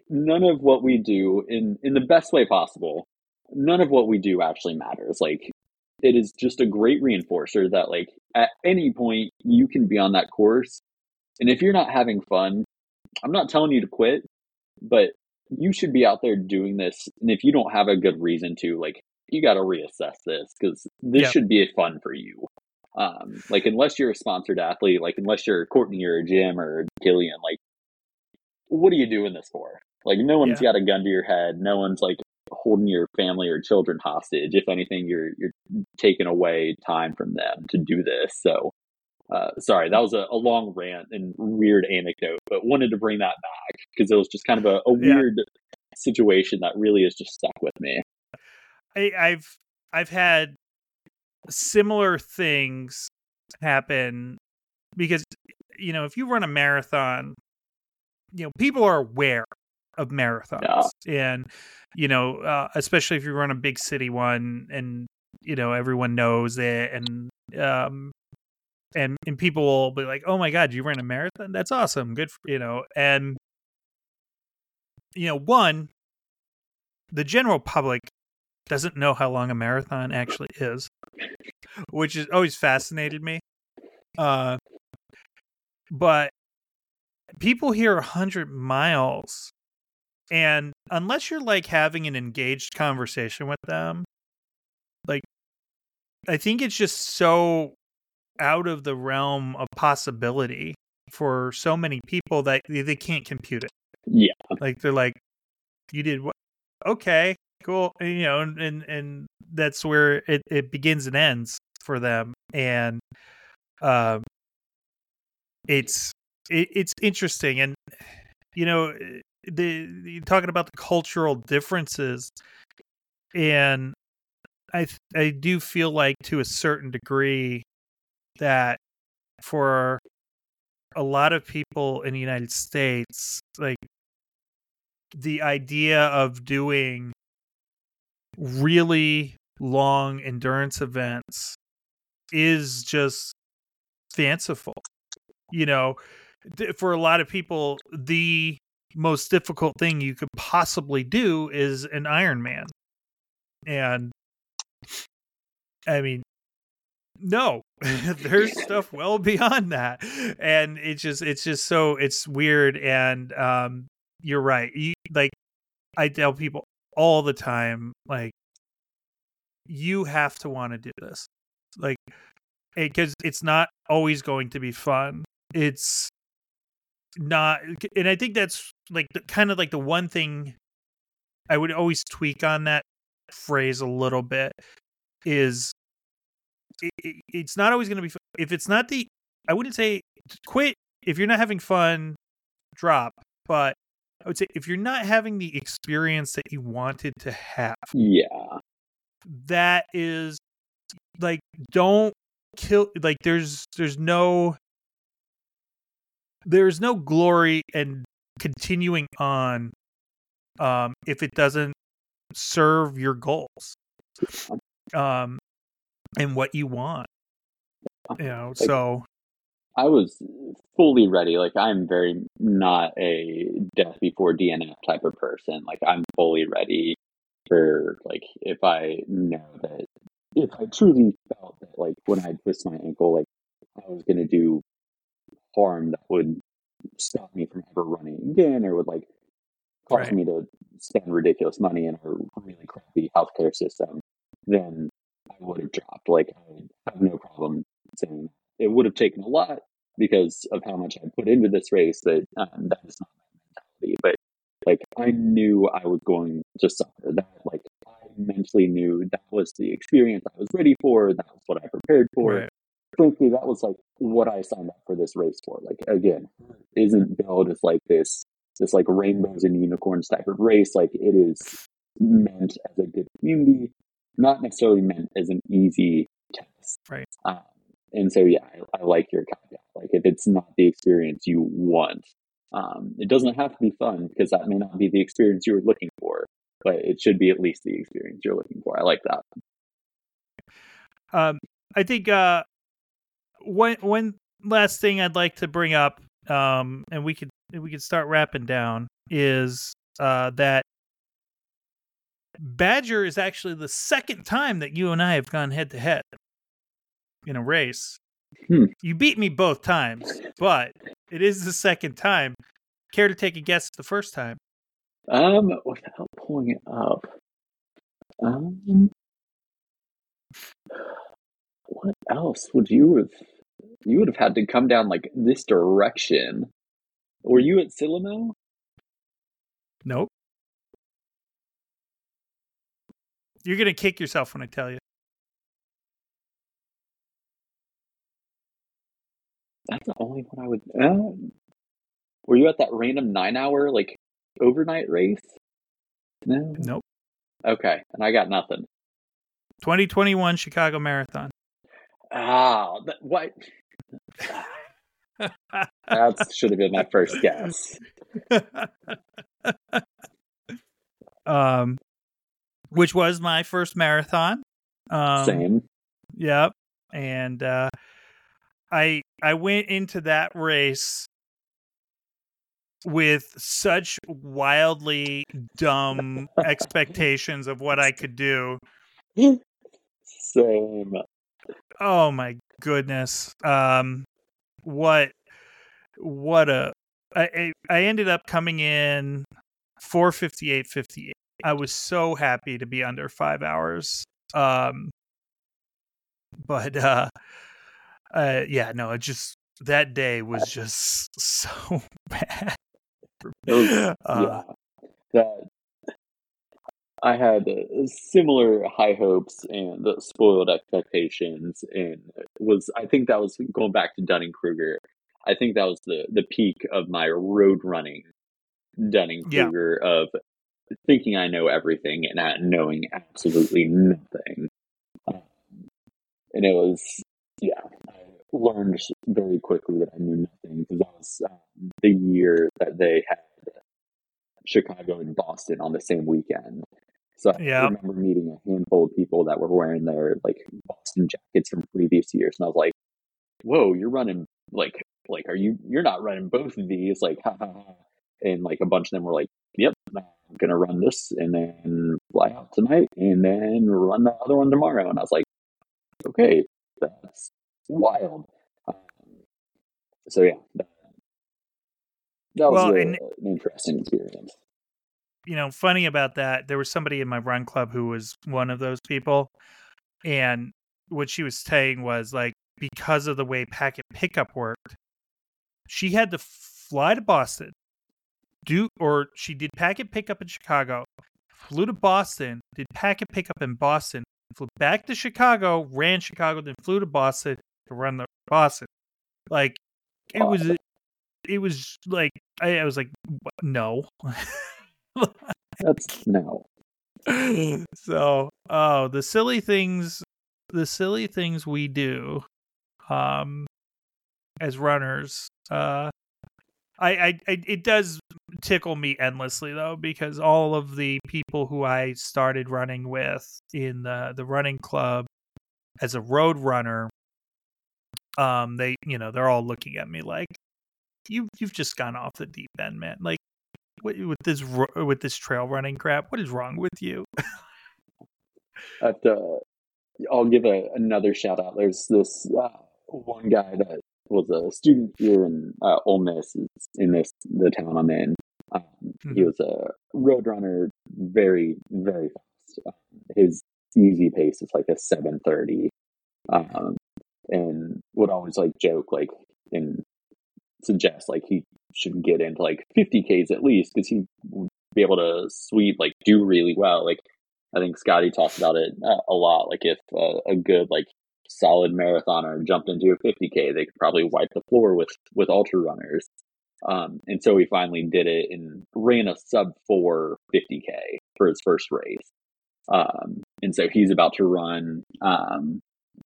none of what we do in in the best way possible none of what we do actually matters like it is just a great reinforcer that like at any point you can be on that course and if you're not having fun i'm not telling you to quit but you should be out there doing this. And if you don't have a good reason to, like, you got to reassess this because this yep. should be fun for you. Um, like, unless you're a sponsored athlete, like, unless you're Courtney or Jim or Kilian, like, what are you doing this for? Like, no one's yeah. got a gun to your head. No one's like holding your family or children hostage. If anything, you're you're taking away time from them to do this. So, uh, sorry, that was a, a, long rant and weird anecdote, but wanted to bring that back because it was just kind of a, a weird yeah. situation that really has just stuck with me. I, I've I've had similar things happen because you know if you run a marathon, you know people are aware of marathons yeah. and you know uh, especially if you run a big city one and you know everyone knows it and um and and people will be like, "Oh my god, you ran a marathon? That's awesome. Good for you know." And you know, one, the general public doesn't know how long a marathon actually is, which has always fascinated me. Uh, but people hear 100 miles and unless you're like having an engaged conversation with them like i think it's just so out of the realm of possibility for so many people that they can't compute it. Yeah. Like they're like, you did what? Okay, cool. And, you know, and, and, and that's where it, it begins and ends for them. And, um, it's, it, it's interesting. And, you know, the, talking about the cultural differences and I, I do feel like to a certain degree that for a lot of people in the United States, like the idea of doing really long endurance events is just fanciful. You know, for a lot of people, the most difficult thing you could possibly do is an Iron Man. And I mean, no there's stuff well beyond that. And it's just it's just so it's weird. And um you're right. You like i tell people all the time like you have to want to do this. Like because it, it's not always going to be fun. It's not uh, and i think that's like the, kind of like the one thing i would always tweak on that phrase a little bit is it, it's not always going to be if it's not the I wouldn't say quit if you're not having fun drop but I would say if you're not having the experience that you wanted to have yeah. that is like don't kill like there's there's no there's no glory in continuing on um if it doesn't serve your goals um and what you want. You know, like, so I was fully ready. Like I'm very not a death before DNF type of person. Like I'm fully ready for like if I know that if I truly felt that like when I twist my ankle, like I was gonna do harm that would stop me from ever running again or would like causing right. me to spend ridiculous money in a really crappy healthcare system, then I would have dropped. Like I have no problem saying it would have taken a lot because of how much I put into this race. That um, that is not my mentality, but like I knew I was going to suffer. That like I mentally knew that was the experience I was ready for. That was what I prepared for. Right. Frankly, that was like what I signed up for this race for. Like again, isn't built as like this this like rainbows and unicorns type of race. Like it is meant as a good community, not necessarily meant as an easy test. Right. Um, and so yeah, I, I like your caveat. Like if it's not the experience you want, um, it doesn't have to be fun because that may not be the experience you were looking for, but it should be at least the experience you're looking for. I like that. Um, I think uh, one one last thing I'd like to bring up, um, and we could we could start wrapping down, is uh, that Badger is actually the second time that you and I have gone head to head in a race. Hmm. You beat me both times, but it is the second time. Care to take a guess the first time? Um, without pulling it up. Um, what else would you have? You would have had to come down like this direction. Were you at Sylamore? Nope. You're gonna kick yourself when I tell you. That's the only one I would. Uh, were you at that random nine hour like overnight race? No. Nope. Okay, and I got nothing. 2021 Chicago Marathon. Ah, what? that should have been my first guess. um, which was my first marathon. Um, Same. Yep. And uh, I I went into that race with such wildly dumb expectations of what I could do. Same. Oh my goodness. Um what what a I I ended up coming in 458.58. I was so happy to be under 5 hours. Um but uh uh yeah, no, it just that day was just so bad. Was, uh, yeah, that I had similar high hopes and spoiled expectations, and was I think that was going back to Dunning Kruger. I think that was the the peak of my road running Dunning Kruger yeah. of thinking I know everything and not knowing absolutely nothing. Um, and it was yeah, I learned very quickly that I knew nothing because that was um, the year that they had Chicago and Boston on the same weekend. So I remember meeting a handful of people that were wearing their like Boston jackets from previous years, and I was like, "Whoa, you're running like like are you you're not running both of these like ha ha ha." And like a bunch of them were like, "Yep, I'm gonna run this and then fly out tonight and then run the other one tomorrow." And I was like, "Okay, that's wild." Um, so yeah, that, that was well, a, and, an interesting experience. You know, funny about that, there was somebody in my run club who was one of those people. And what she was saying was like, because of the way packet pickup worked, she had to fly to Boston, do, or she did packet pickup in Chicago, flew to Boston, did packet pickup in Boston, flew back to Chicago, ran Chicago, then flew to Boston to run the Boston. Like, it was it was like I, I was like, no. That's no. So, oh, the silly things, the silly things we do, um, as runners. Uh, I, I, I, it does tickle me endlessly though because all of the people who I started running with in the the running club as a road runner, um, they, you know, they're all looking at me like, you you've just gone off the deep end, man. Like with this with this trail running crap. What is wrong with you? At uh, I'll give a, another shout out. There's this uh, one guy that was a student here in uh, Ole Miss, in this the town I'm in, Um, mm-hmm. He was a road runner, very very fast. Um, his easy pace is like a seven thirty, um, and would always like joke like and suggest like he should get into like 50 Ks at least because he would be able to sweep, like do really well. Like I think Scotty talks about it uh, a lot. Like if uh, a good like solid marathoner jumped into a 50k, they could probably wipe the floor with with ultra runners. Um, and so he finally did it and ran a sub four 50k for his first race. Um, and so he's about to run um,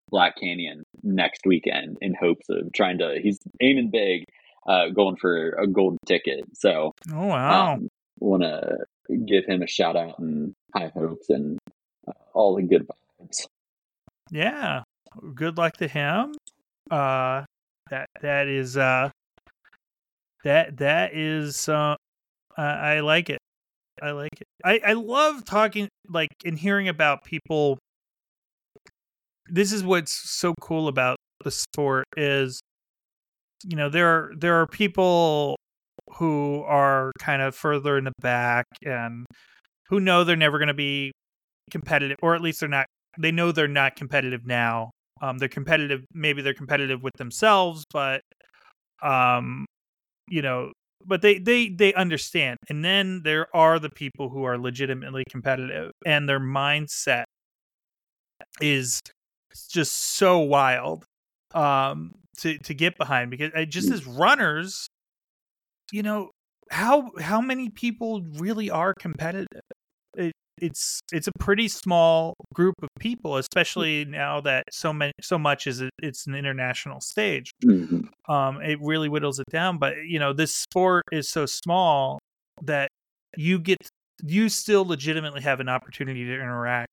Black Canyon next weekend in hopes of trying to. He's aiming big, uh, going for a golden ticket. So, oh wow, um, want to give him a shout out and high hopes and uh, all the good vibes. Yeah, good luck to him. Uh, that that is uh, that that is uh, I like it. I like it. I I love talking like and hearing about people. This is what's so cool about the sport is, you know, there are there are people who are kind of further in the back and who know they're never going to be competitive, or at least they're not. They know they're not competitive now. Um, they're competitive. Maybe they're competitive with themselves, but um, you know, but they they they understand. And then there are the people who are legitimately competitive, and their mindset is just so wild um to to get behind because uh, just mm. as runners you know how how many people really are competitive it, it's it's a pretty small group of people especially now that so many so much is it, it's an international stage mm-hmm. um it really whittles it down but you know this sport is so small that you get you still legitimately have an opportunity to interact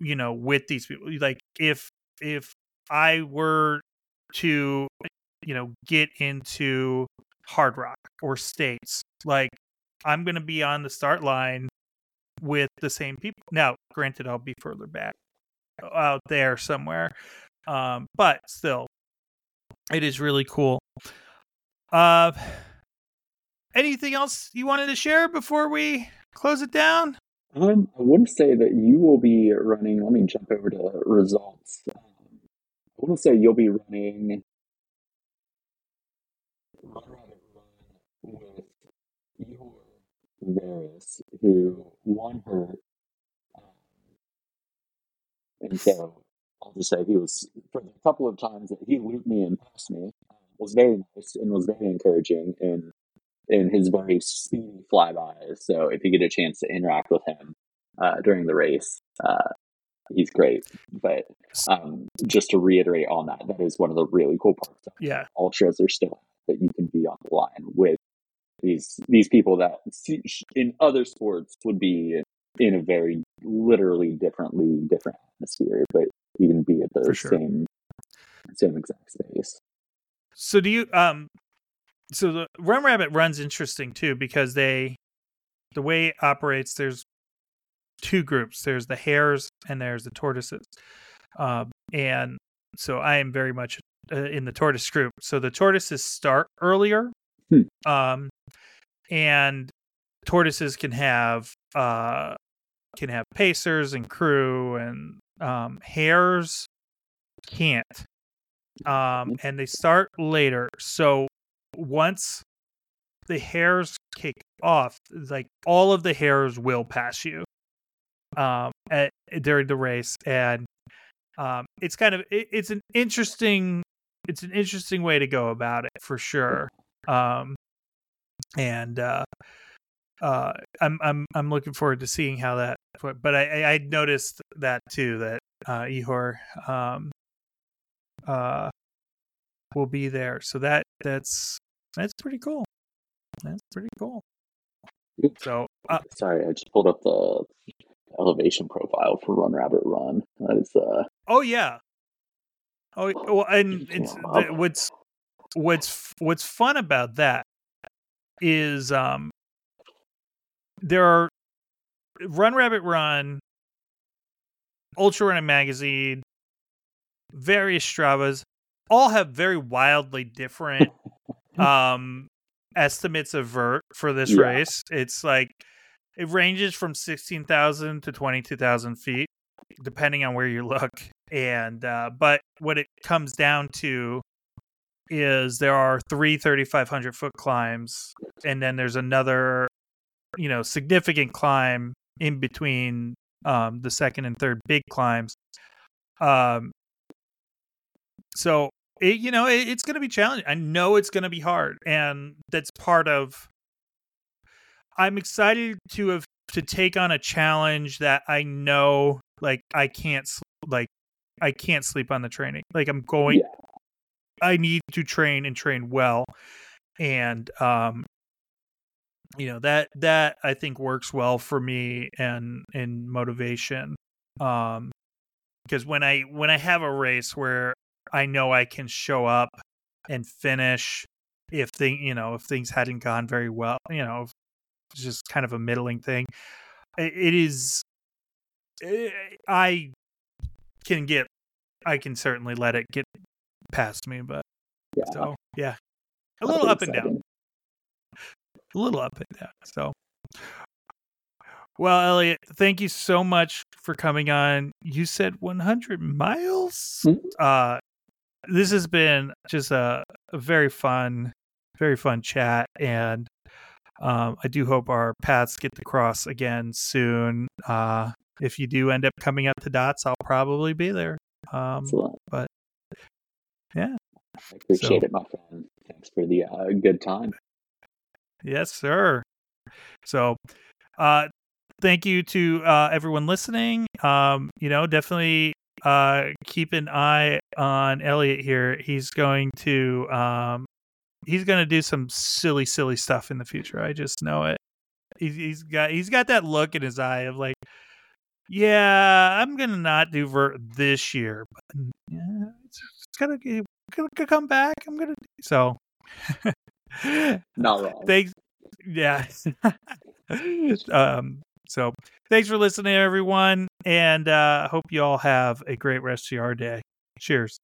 you know with these people like if if i were to you know get into Hardrock or states. Like I'm going to be on the start line with the same people. Now, granted, I'll be further back out there somewhere, um, but still, it is really cool. Uh, anything else you wanted to share before we close it down? Um, I to say that you will be running. Let me jump over to results. Want to say you'll be running with Ihor Verys, who won her. Um, and so I'll just say he was, for the couple of times that he looped me and passed me, um, was very nice and was very encouraging in, in his very speedy flybys. So if you get a chance to interact with him uh, during the race, uh, he's great. But um, just to reiterate on that, that is one of the really cool parts. Yeah, ultras are still that you can be on the line with these these people that in other sports would be in a very literally differently different atmosphere, but you can be at the sure. same same exact space. So do you um so the Run Rabbit Run's interesting too because they the way it operates there's two groups. There's the hares and there's the tortoises. Um and so I am very much uh, in the tortoise group. So the tortoises start earlier. Hmm. Um and tortoises can have uh can have pacers and crew and um hares can't um and they start later so once the hares kick off like all of the hares will pass you um at, during the race and um it's kind of it, it's an interesting it's an interesting way to go about it for sure um and uh, uh, I'm I'm I'm looking forward to seeing how that. But I I noticed that too that uh, Ihor um, uh, will be there, so that that's that's pretty cool. That's pretty cool. So uh, sorry, I just pulled up the elevation profile for Run Rabbit Run. That is uh. Oh yeah. Oh well, and it's the, what's what's what's fun about that is um there are Run Rabbit Run, Ultra Running Magazine, various Stravas, all have very wildly different um estimates of vert for this Yeah. race. It's like it ranges from sixteen thousand to twenty two thousand feet, depending on where you look. And uh, but what it comes down to is there are three 3,500 foot climbs, and then there's another, you know, significant climb in between um, the second and third big climbs. Um, so it, you know, it, it's going to be challenging. I know it's going to be hard, and that's part of. I'm excited to have to take on a challenge that I know, like I can't, s- like I can't sleep on the training. Like I'm going, Yeah. I need to train and train well, and um, you know that that I think works well for me and in motivation. Um, because when I when I have a race where I know I can show up and finish if thing you know if things hadn't gone very well, you know, just kind of a middling thing. It, is. eh, I can get. I can certainly let it get past me, but Yeah. so yeah, a little up and down, a little up and down. So, well, Elliott, thank you so much for coming on. You said 100 miles. Mhm. Uh, this has been just a, a very fun, very fun chat, and um, I do hope our paths get to cross again soon. Uh, if you do end up coming up to Dots, I'll probably be there. Um, but yeah. I appreciate So- it, my friend. Thanks for the uh, good time. Yes, sir. So, uh, thank you to uh, everyone listening. Um, you know, definitely uh, keep an eye on Elliott here. He's going to um, he's going to do some silly, silly stuff in the future. I just know it. He's, he's got he's got that look in his eye of like, yeah, I'm gonna not do vert this year, but yeah, it's, it's gonna, gonna come back. I'm gonna do so. Not wrong. thanks yeah um so thanks for listening everyone and uh hope you all have a great rest of your day cheers